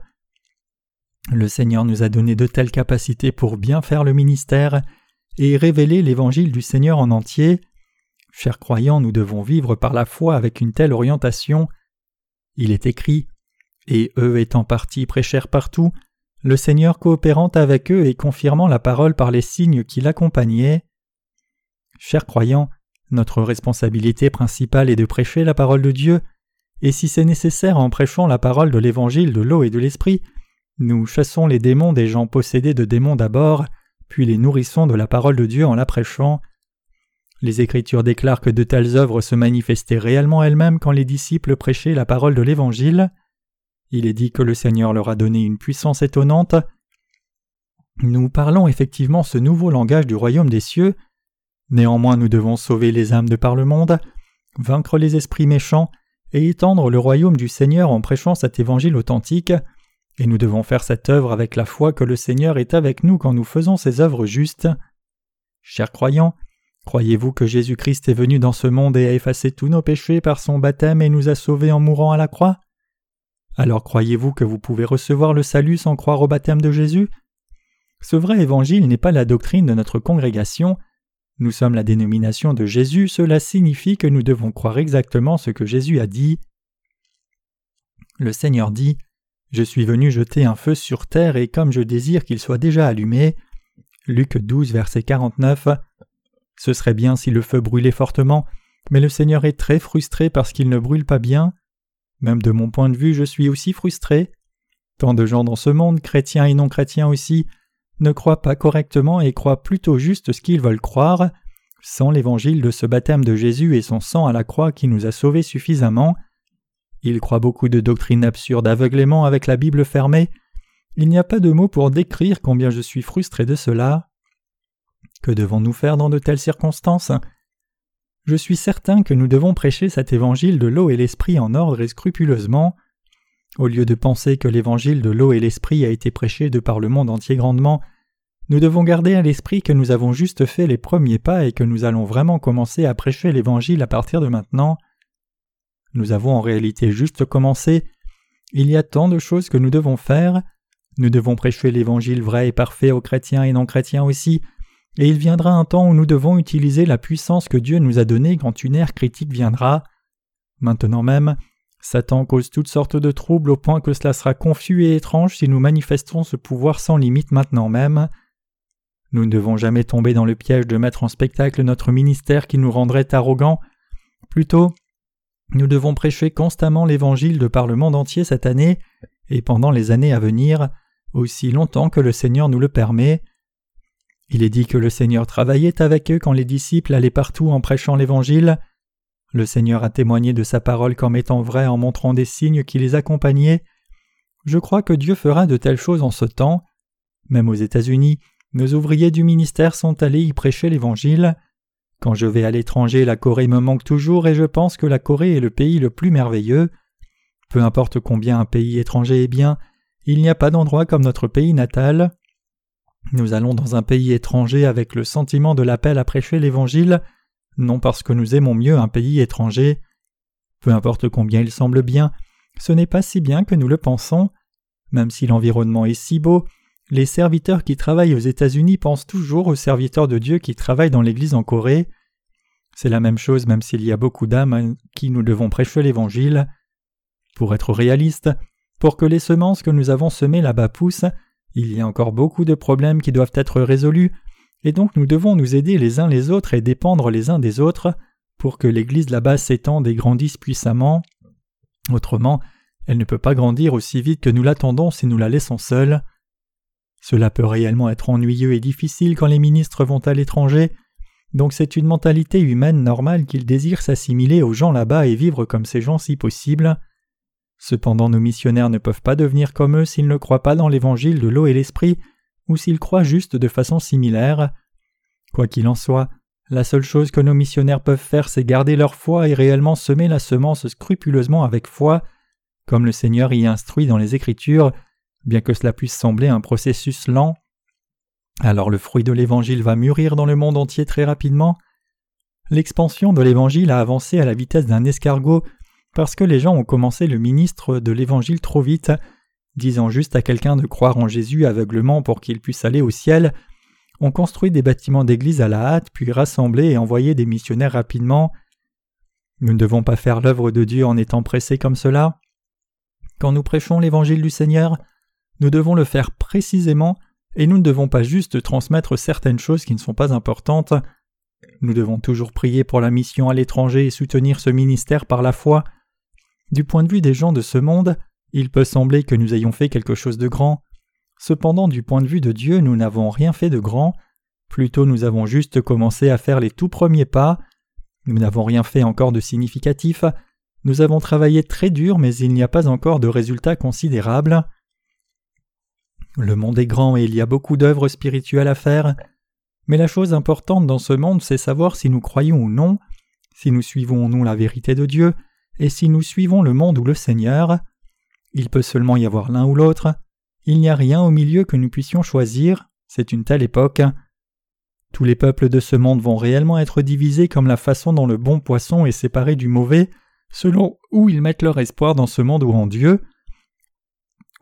A: Le Seigneur nous a donné de telles capacités pour bien faire le ministère et révéler l'Évangile du Seigneur en entier. Chers croyants, nous devons vivre par la foi avec une telle orientation. Il est écrit Et eux étant partis prêchèrent partout, le Seigneur coopérant avec eux et confirmant la parole par les signes qui l'accompagnaient. Chers croyants, notre responsabilité principale est de prêcher la parole de Dieu, et si c'est nécessaire en prêchant la parole de l'Évangile de l'eau et de l'Esprit, nous chassons les démons des gens possédés de démons d'abord, puis les nourrissons de la parole de Dieu en la prêchant. Les Écritures déclarent que de telles œuvres se manifestaient réellement elles-mêmes quand les disciples prêchaient la parole de l'Évangile. Il est dit que le Seigneur leur a donné une puissance étonnante. Nous parlons effectivement ce nouveau langage du royaume des cieux. Néanmoins nous devons sauver les âmes de par le monde, vaincre les esprits méchants et étendre le royaume du Seigneur en prêchant cet évangile authentique, et nous devons faire cette œuvre avec la foi que le Seigneur est avec nous quand nous faisons ces œuvres justes. Chers croyants, croyez-vous que Jésus-Christ est venu dans ce monde et a effacé tous nos péchés par son baptême et nous a sauvés en mourant à la croix? Alors croyez-vous que vous pouvez recevoir le salut sans croire au baptême de Jésus? Ce vrai évangile n'est pas la doctrine de notre congrégation, nous sommes la dénomination de Jésus, cela signifie que nous devons croire exactement ce que Jésus a dit. Le Seigneur dit Je suis venu jeter un feu sur terre et comme je désire qu'il soit déjà allumé. Luc 12, verset 49. Ce serait bien si le feu brûlait fortement, mais le Seigneur est très frustré parce qu'il ne brûle pas bien. Même de mon point de vue, je suis aussi frustré. Tant de gens dans ce monde, chrétiens et non chrétiens aussi, ne croient pas correctement et croient plutôt juste ce qu'ils veulent croire, sans l'évangile de ce baptême de Jésus et son sang à la croix qui nous a sauvés suffisamment. Ils croient beaucoup de doctrines absurdes aveuglément avec la Bible fermée. Il n'y a pas de mots pour décrire combien je suis frustré de cela. Que devons-nous faire dans de telles circonstances? Je suis certain que nous devons prêcher cet évangile de l'eau et l'esprit en ordre et scrupuleusement. Au lieu de penser que l'évangile de l'eau et l'esprit a été prêché de par le monde entier grandement, nous devons garder à l'esprit que nous avons juste fait les premiers pas et que nous allons vraiment commencer à prêcher l'évangile à partir de maintenant. Nous avons en réalité juste commencé. Il y a tant de choses que nous devons faire. Nous devons prêcher l'évangile vrai et parfait aux chrétiens et non chrétiens aussi, et il viendra un temps où nous devons utiliser la puissance que Dieu nous a donnée quand une ère critique viendra. Maintenant même, Satan cause toutes sortes de troubles au point que cela sera confus et étrange si nous manifestons ce pouvoir sans limite maintenant même. Nous ne devons jamais tomber dans le piège de mettre en spectacle notre ministère qui nous rendrait arrogants. Plutôt, nous devons prêcher constamment l'Évangile de par le monde entier cette année et pendant les années à venir, aussi longtemps que le Seigneur nous le permet. Il est dit que le Seigneur travaillait avec eux quand les disciples allaient partout en prêchant l'Évangile. Le Seigneur a témoigné de sa parole comme étant vraie en montrant des signes qui les accompagnaient. Je crois que Dieu fera de telles choses en ce temps. Même aux États-Unis, nos ouvriers du ministère sont allés y prêcher l'Évangile. Quand je vais à l'étranger, la Corée me manque toujours et je pense que la Corée est le pays le plus merveilleux. Peu importe combien un pays étranger est bien, il n'y a pas d'endroit comme notre pays natal. Nous allons dans un pays étranger avec le sentiment de l'appel à prêcher l'Évangile non parce que nous aimons mieux un pays étranger. Peu importe combien il semble bien, ce n'est pas si bien que nous le pensons. Même si l'environnement est si beau, les serviteurs qui travaillent aux États-Unis pensent toujours aux serviteurs de Dieu qui travaillent dans l'Église en Corée. C'est la même chose même s'il y a beaucoup d'âmes à qui nous devons prêcher l'Évangile. Pour être réaliste, pour que les semences que nous avons semées là-bas poussent, il y a encore beaucoup de problèmes qui doivent être résolus, et donc nous devons nous aider les uns les autres et dépendre les uns des autres pour que l'Église là-bas s'étende et grandisse puissamment. Autrement, elle ne peut pas grandir aussi vite que nous l'attendons si nous la laissons seule. Cela peut réellement être ennuyeux et difficile quand les ministres vont à l'étranger, Donc c'est une mentalité humaine normale qu'ils désirent s'assimiler aux gens là-bas et vivre comme ces gens si possible. Cependant nos missionnaires ne peuvent pas devenir comme eux s'ils ne croient pas dans l'évangile de l'eau et l'esprit, ou s'ils croient juste de façon similaire. Quoi qu'il en soit, la seule chose que nos missionnaires peuvent faire, c'est garder leur foi et réellement semer la semence scrupuleusement avec foi, comme le Seigneur y instruit dans les Écritures, bien que cela puisse sembler un processus lent. Alors le fruit de l'Évangile va mûrir dans le monde entier très rapidement. L'expansion de l'Évangile a avancé à la vitesse d'un escargot parce que les gens ont commencé le ministre de l'Évangile trop vite, disant juste à quelqu'un de croire en Jésus aveuglement pour qu'il puisse aller au ciel, on construit des bâtiments d'église à la hâte, puis rassembler et envoyer des missionnaires rapidement. Nous ne devons pas faire l'œuvre de Dieu en étant pressés comme cela. Quand nous prêchons l'évangile du Seigneur, nous devons le faire précisément et nous ne devons pas juste transmettre certaines choses qui ne sont pas importantes. Nous devons toujours prier pour la mission à l'étranger et soutenir ce ministère par la foi. Du point de vue des gens de ce monde, il peut sembler que nous ayons fait quelque chose de grand, Cependant, du point de vue de Dieu, nous n'avons rien fait de grand, plutôt nous avons juste commencé à faire les tout premiers pas, nous n'avons rien fait encore de significatif, nous avons travaillé très dur mais il n'y a pas encore de résultats considérables. Le monde est grand et il y a beaucoup d'œuvres spirituelles à faire, mais la chose importante dans ce monde c'est savoir si nous croyons ou non, si nous suivons ou non la vérité de Dieu, et si nous suivons le monde ou le Seigneur. Il peut seulement y avoir l'un ou l'autre, il n'y a rien au milieu que nous puissions choisir, c'est une telle époque. Tous les peuples de ce monde vont réellement être divisés comme la façon dont le bon poisson est séparé du mauvais, selon où ils mettent leur espoir dans ce monde ou en Dieu,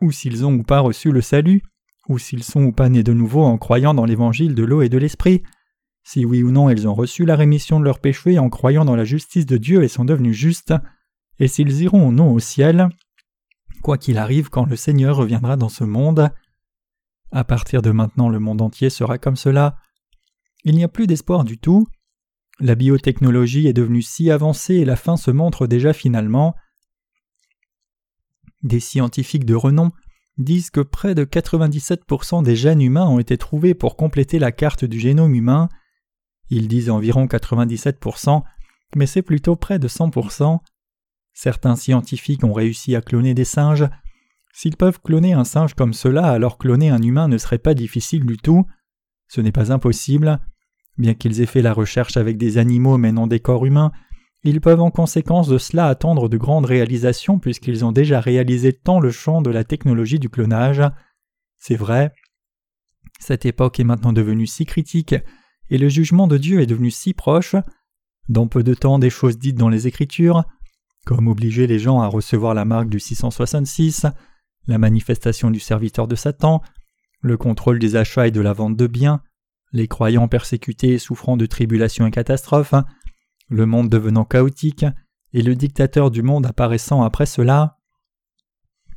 A: ou s'ils ont ou pas reçu le salut, ou s'ils sont ou pas nés de nouveau en croyant dans l'évangile de l'eau et de l'esprit, si oui ou non ils ont reçu la rémission de leurs péchés en croyant dans la justice de Dieu et sont devenus justes, et s'ils iront ou non au ciel, quoi qu'il arrive quand le Seigneur reviendra dans ce monde. À partir de maintenant le monde entier sera comme cela. Il n'y a plus d'espoir du tout. La biotechnologie est devenue si avancée et la fin se montre déjà finalement. Des scientifiques de renom disent que près de 97% des gènes humains ont été trouvés pour compléter la carte du génome humain. Ils disent environ 97%, mais c'est plutôt près de 100%. Certains scientifiques ont réussi à cloner des singes. S'ils peuvent cloner un singe comme cela, alors cloner un humain ne serait pas difficile du tout. Ce n'est pas impossible. Bien qu'ils aient fait la recherche avec des animaux mais non des corps humains, ils peuvent en conséquence de cela attendre de grandes réalisations puisqu'ils ont déjà réalisé tant le champ de la technologie du clonage. C'est vrai. Cette époque est maintenant devenue si critique et le jugement de Dieu est devenu si proche. Dans peu de temps, des choses dites dans les Écritures, comme obliger les gens à recevoir la marque du 666, la manifestation du serviteur de Satan, le contrôle des achats et de la vente de biens, les croyants persécutés et souffrant de tribulations et catastrophes, le monde devenant chaotique, et le dictateur du monde apparaissant après cela.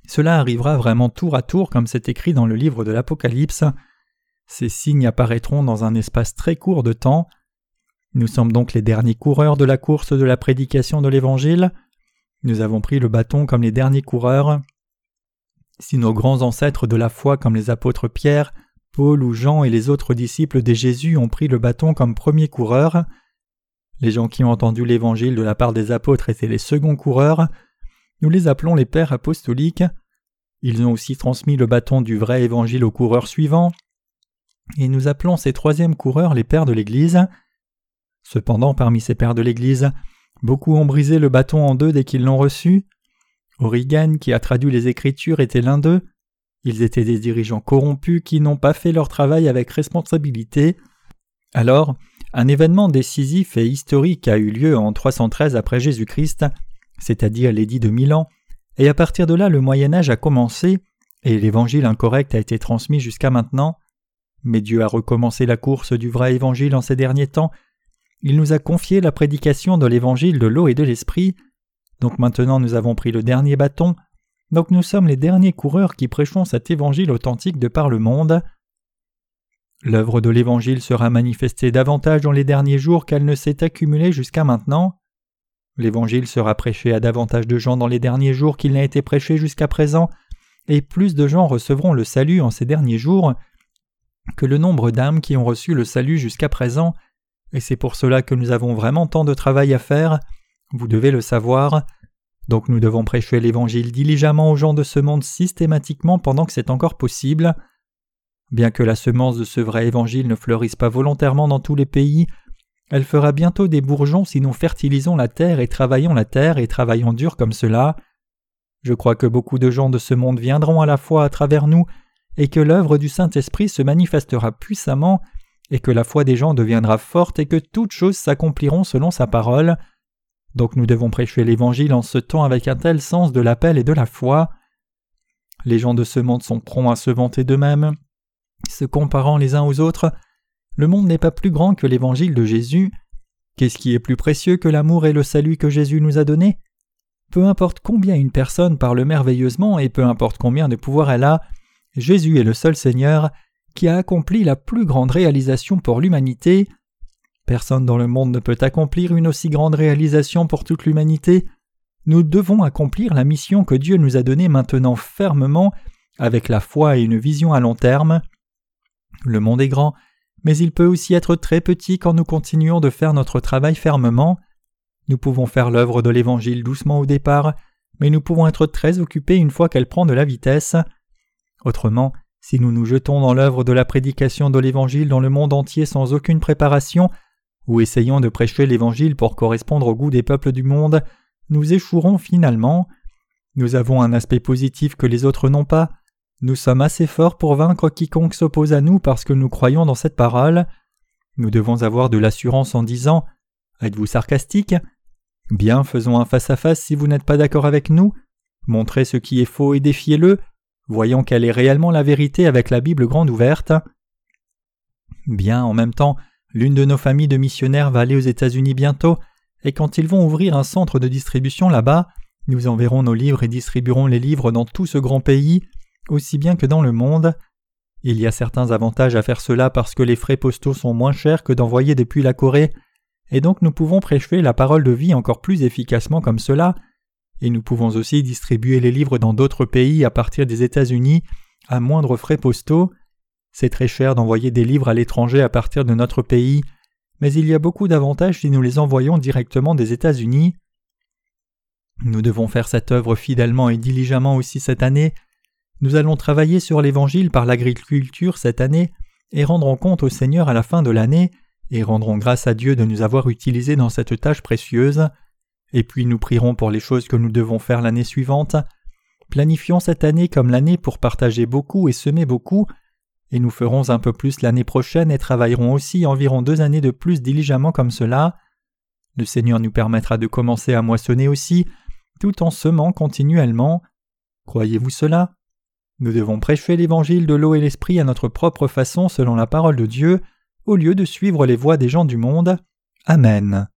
A: Cela arrivera vraiment tour à tour comme c'est écrit dans le livre de l'Apocalypse. Ces signes apparaîtront dans un espace très court de temps. Nous sommes donc les derniers coureurs de la course de la prédication de l'Évangile. Nous avons pris le bâton comme les derniers coureurs. Si nos grands ancêtres de la foi comme les apôtres Pierre, Paul ou Jean et les autres disciples de Jésus ont pris le bâton comme premiers coureurs, les gens qui ont entendu l'Évangile de la part des apôtres étaient les seconds coureurs, nous les appelons les pères apostoliques, ils ont aussi transmis le bâton du vrai Évangile aux coureurs suivants, et nous appelons ces troisièmes coureurs les pères de l'Église. Cependant, parmi ces pères de l'Église, Beaucoup ont brisé le bâton en deux dès qu'ils l'ont reçu. Origen, qui a traduit les Écritures, était l'un d'eux. Ils étaient des dirigeants corrompus qui n'ont pas fait leur travail avec responsabilité. Alors, un événement décisif et historique a eu lieu en 313 après Jésus-Christ, c'est-à-dire l'édit de Milan, et à partir de là le Moyen Âge a commencé, et l'évangile incorrect a été transmis jusqu'à maintenant. Mais Dieu a recommencé la course du vrai évangile en ces derniers temps, il nous a confié la prédication de l'évangile de l'eau et de l'esprit. Donc maintenant nous avons pris le dernier bâton. Donc nous sommes les derniers coureurs qui prêchons cet évangile authentique de par le monde. L'œuvre de l'évangile sera manifestée davantage dans les derniers jours qu'elle ne s'est accumulée jusqu'à maintenant. L'évangile sera prêché à davantage de gens dans les derniers jours qu'il n'a été prêché jusqu'à présent, et plus de gens recevront le salut en ces derniers jours que le nombre d'âmes qui ont reçu le salut jusqu'à présent et c'est pour cela que nous avons vraiment tant de travail à faire, vous devez le savoir. Donc nous devons prêcher l'Évangile diligemment aux gens de ce monde systématiquement pendant que c'est encore possible. Bien que la semence de ce vrai Évangile ne fleurisse pas volontairement dans tous les pays, elle fera bientôt des bourgeons si nous fertilisons la terre et travaillons la terre et travaillons dur comme cela. Je crois que beaucoup de gens de ce monde viendront à la foi à travers nous et que l'œuvre du Saint-Esprit se manifestera puissamment et que la foi des gens deviendra forte et que toutes choses s'accompliront selon sa parole. Donc nous devons prêcher l'Évangile en ce temps avec un tel sens de l'appel et de la foi. Les gens de ce monde sont prompts à se vanter d'eux-mêmes, se comparant les uns aux autres. Le monde n'est pas plus grand que l'Évangile de Jésus. Qu'est-ce qui est plus précieux que l'amour et le salut que Jésus nous a donné Peu importe combien une personne parle merveilleusement et peu importe combien de pouvoir elle a, Jésus est le seul Seigneur qui a accompli la plus grande réalisation pour l'humanité. Personne dans le monde ne peut accomplir une aussi grande réalisation pour toute l'humanité. Nous devons accomplir la mission que Dieu nous a donnée maintenant fermement, avec la foi et une vision à long terme. Le monde est grand, mais il peut aussi être très petit quand nous continuons de faire notre travail fermement. Nous pouvons faire l'œuvre de l'Évangile doucement au départ, mais nous pouvons être très occupés une fois qu'elle prend de la vitesse. Autrement, si nous nous jetons dans l'œuvre de la prédication de l'Évangile dans le monde entier sans aucune préparation, ou essayons de prêcher l'Évangile pour correspondre au goût des peuples du monde, nous échouerons finalement. Nous avons un aspect positif que les autres n'ont pas. Nous sommes assez forts pour vaincre quiconque s'oppose à nous parce que nous croyons dans cette parole. Nous devons avoir de l'assurance en disant Êtes-vous sarcastique? Bien, faisons un face-à-face si vous n'êtes pas d'accord avec nous. Montrez ce qui est faux et défiez-le. Voyons quelle est réellement la vérité avec la Bible grande ouverte. Bien, en même temps, l'une de nos familles de missionnaires va aller aux États-Unis bientôt, et quand ils vont ouvrir un centre de distribution là-bas, nous enverrons nos livres et distribuerons les livres dans tout ce grand pays, aussi bien que dans le monde. Il y a certains avantages à faire cela parce que les frais postaux sont moins chers que d'envoyer depuis la Corée, et donc nous pouvons prêcher la parole de vie encore plus efficacement comme cela, et nous pouvons aussi distribuer les livres dans d'autres pays à partir des États-Unis à moindre frais postaux. C'est très cher d'envoyer des livres à l'étranger à partir de notre pays, mais il y a beaucoup d'avantages si nous les envoyons directement des États-Unis. Nous devons faire cette œuvre fidèlement et diligemment aussi cette année. Nous allons travailler sur l'Évangile par l'agriculture cette année et rendrons compte au Seigneur à la fin de l'année et rendrons grâce à Dieu de nous avoir utilisés dans cette tâche précieuse et puis nous prierons pour les choses que nous devons faire l'année suivante. Planifions cette année comme l'année pour partager beaucoup et semer beaucoup, et nous ferons un peu plus l'année prochaine et travaillerons aussi environ deux années de plus diligemment comme cela. Le Seigneur nous permettra de commencer à moissonner aussi, tout en semant continuellement. Croyez-vous cela? Nous devons prêcher l'évangile de l'eau et l'esprit à notre propre façon selon la parole de Dieu, au lieu de suivre les voies des gens du monde. Amen.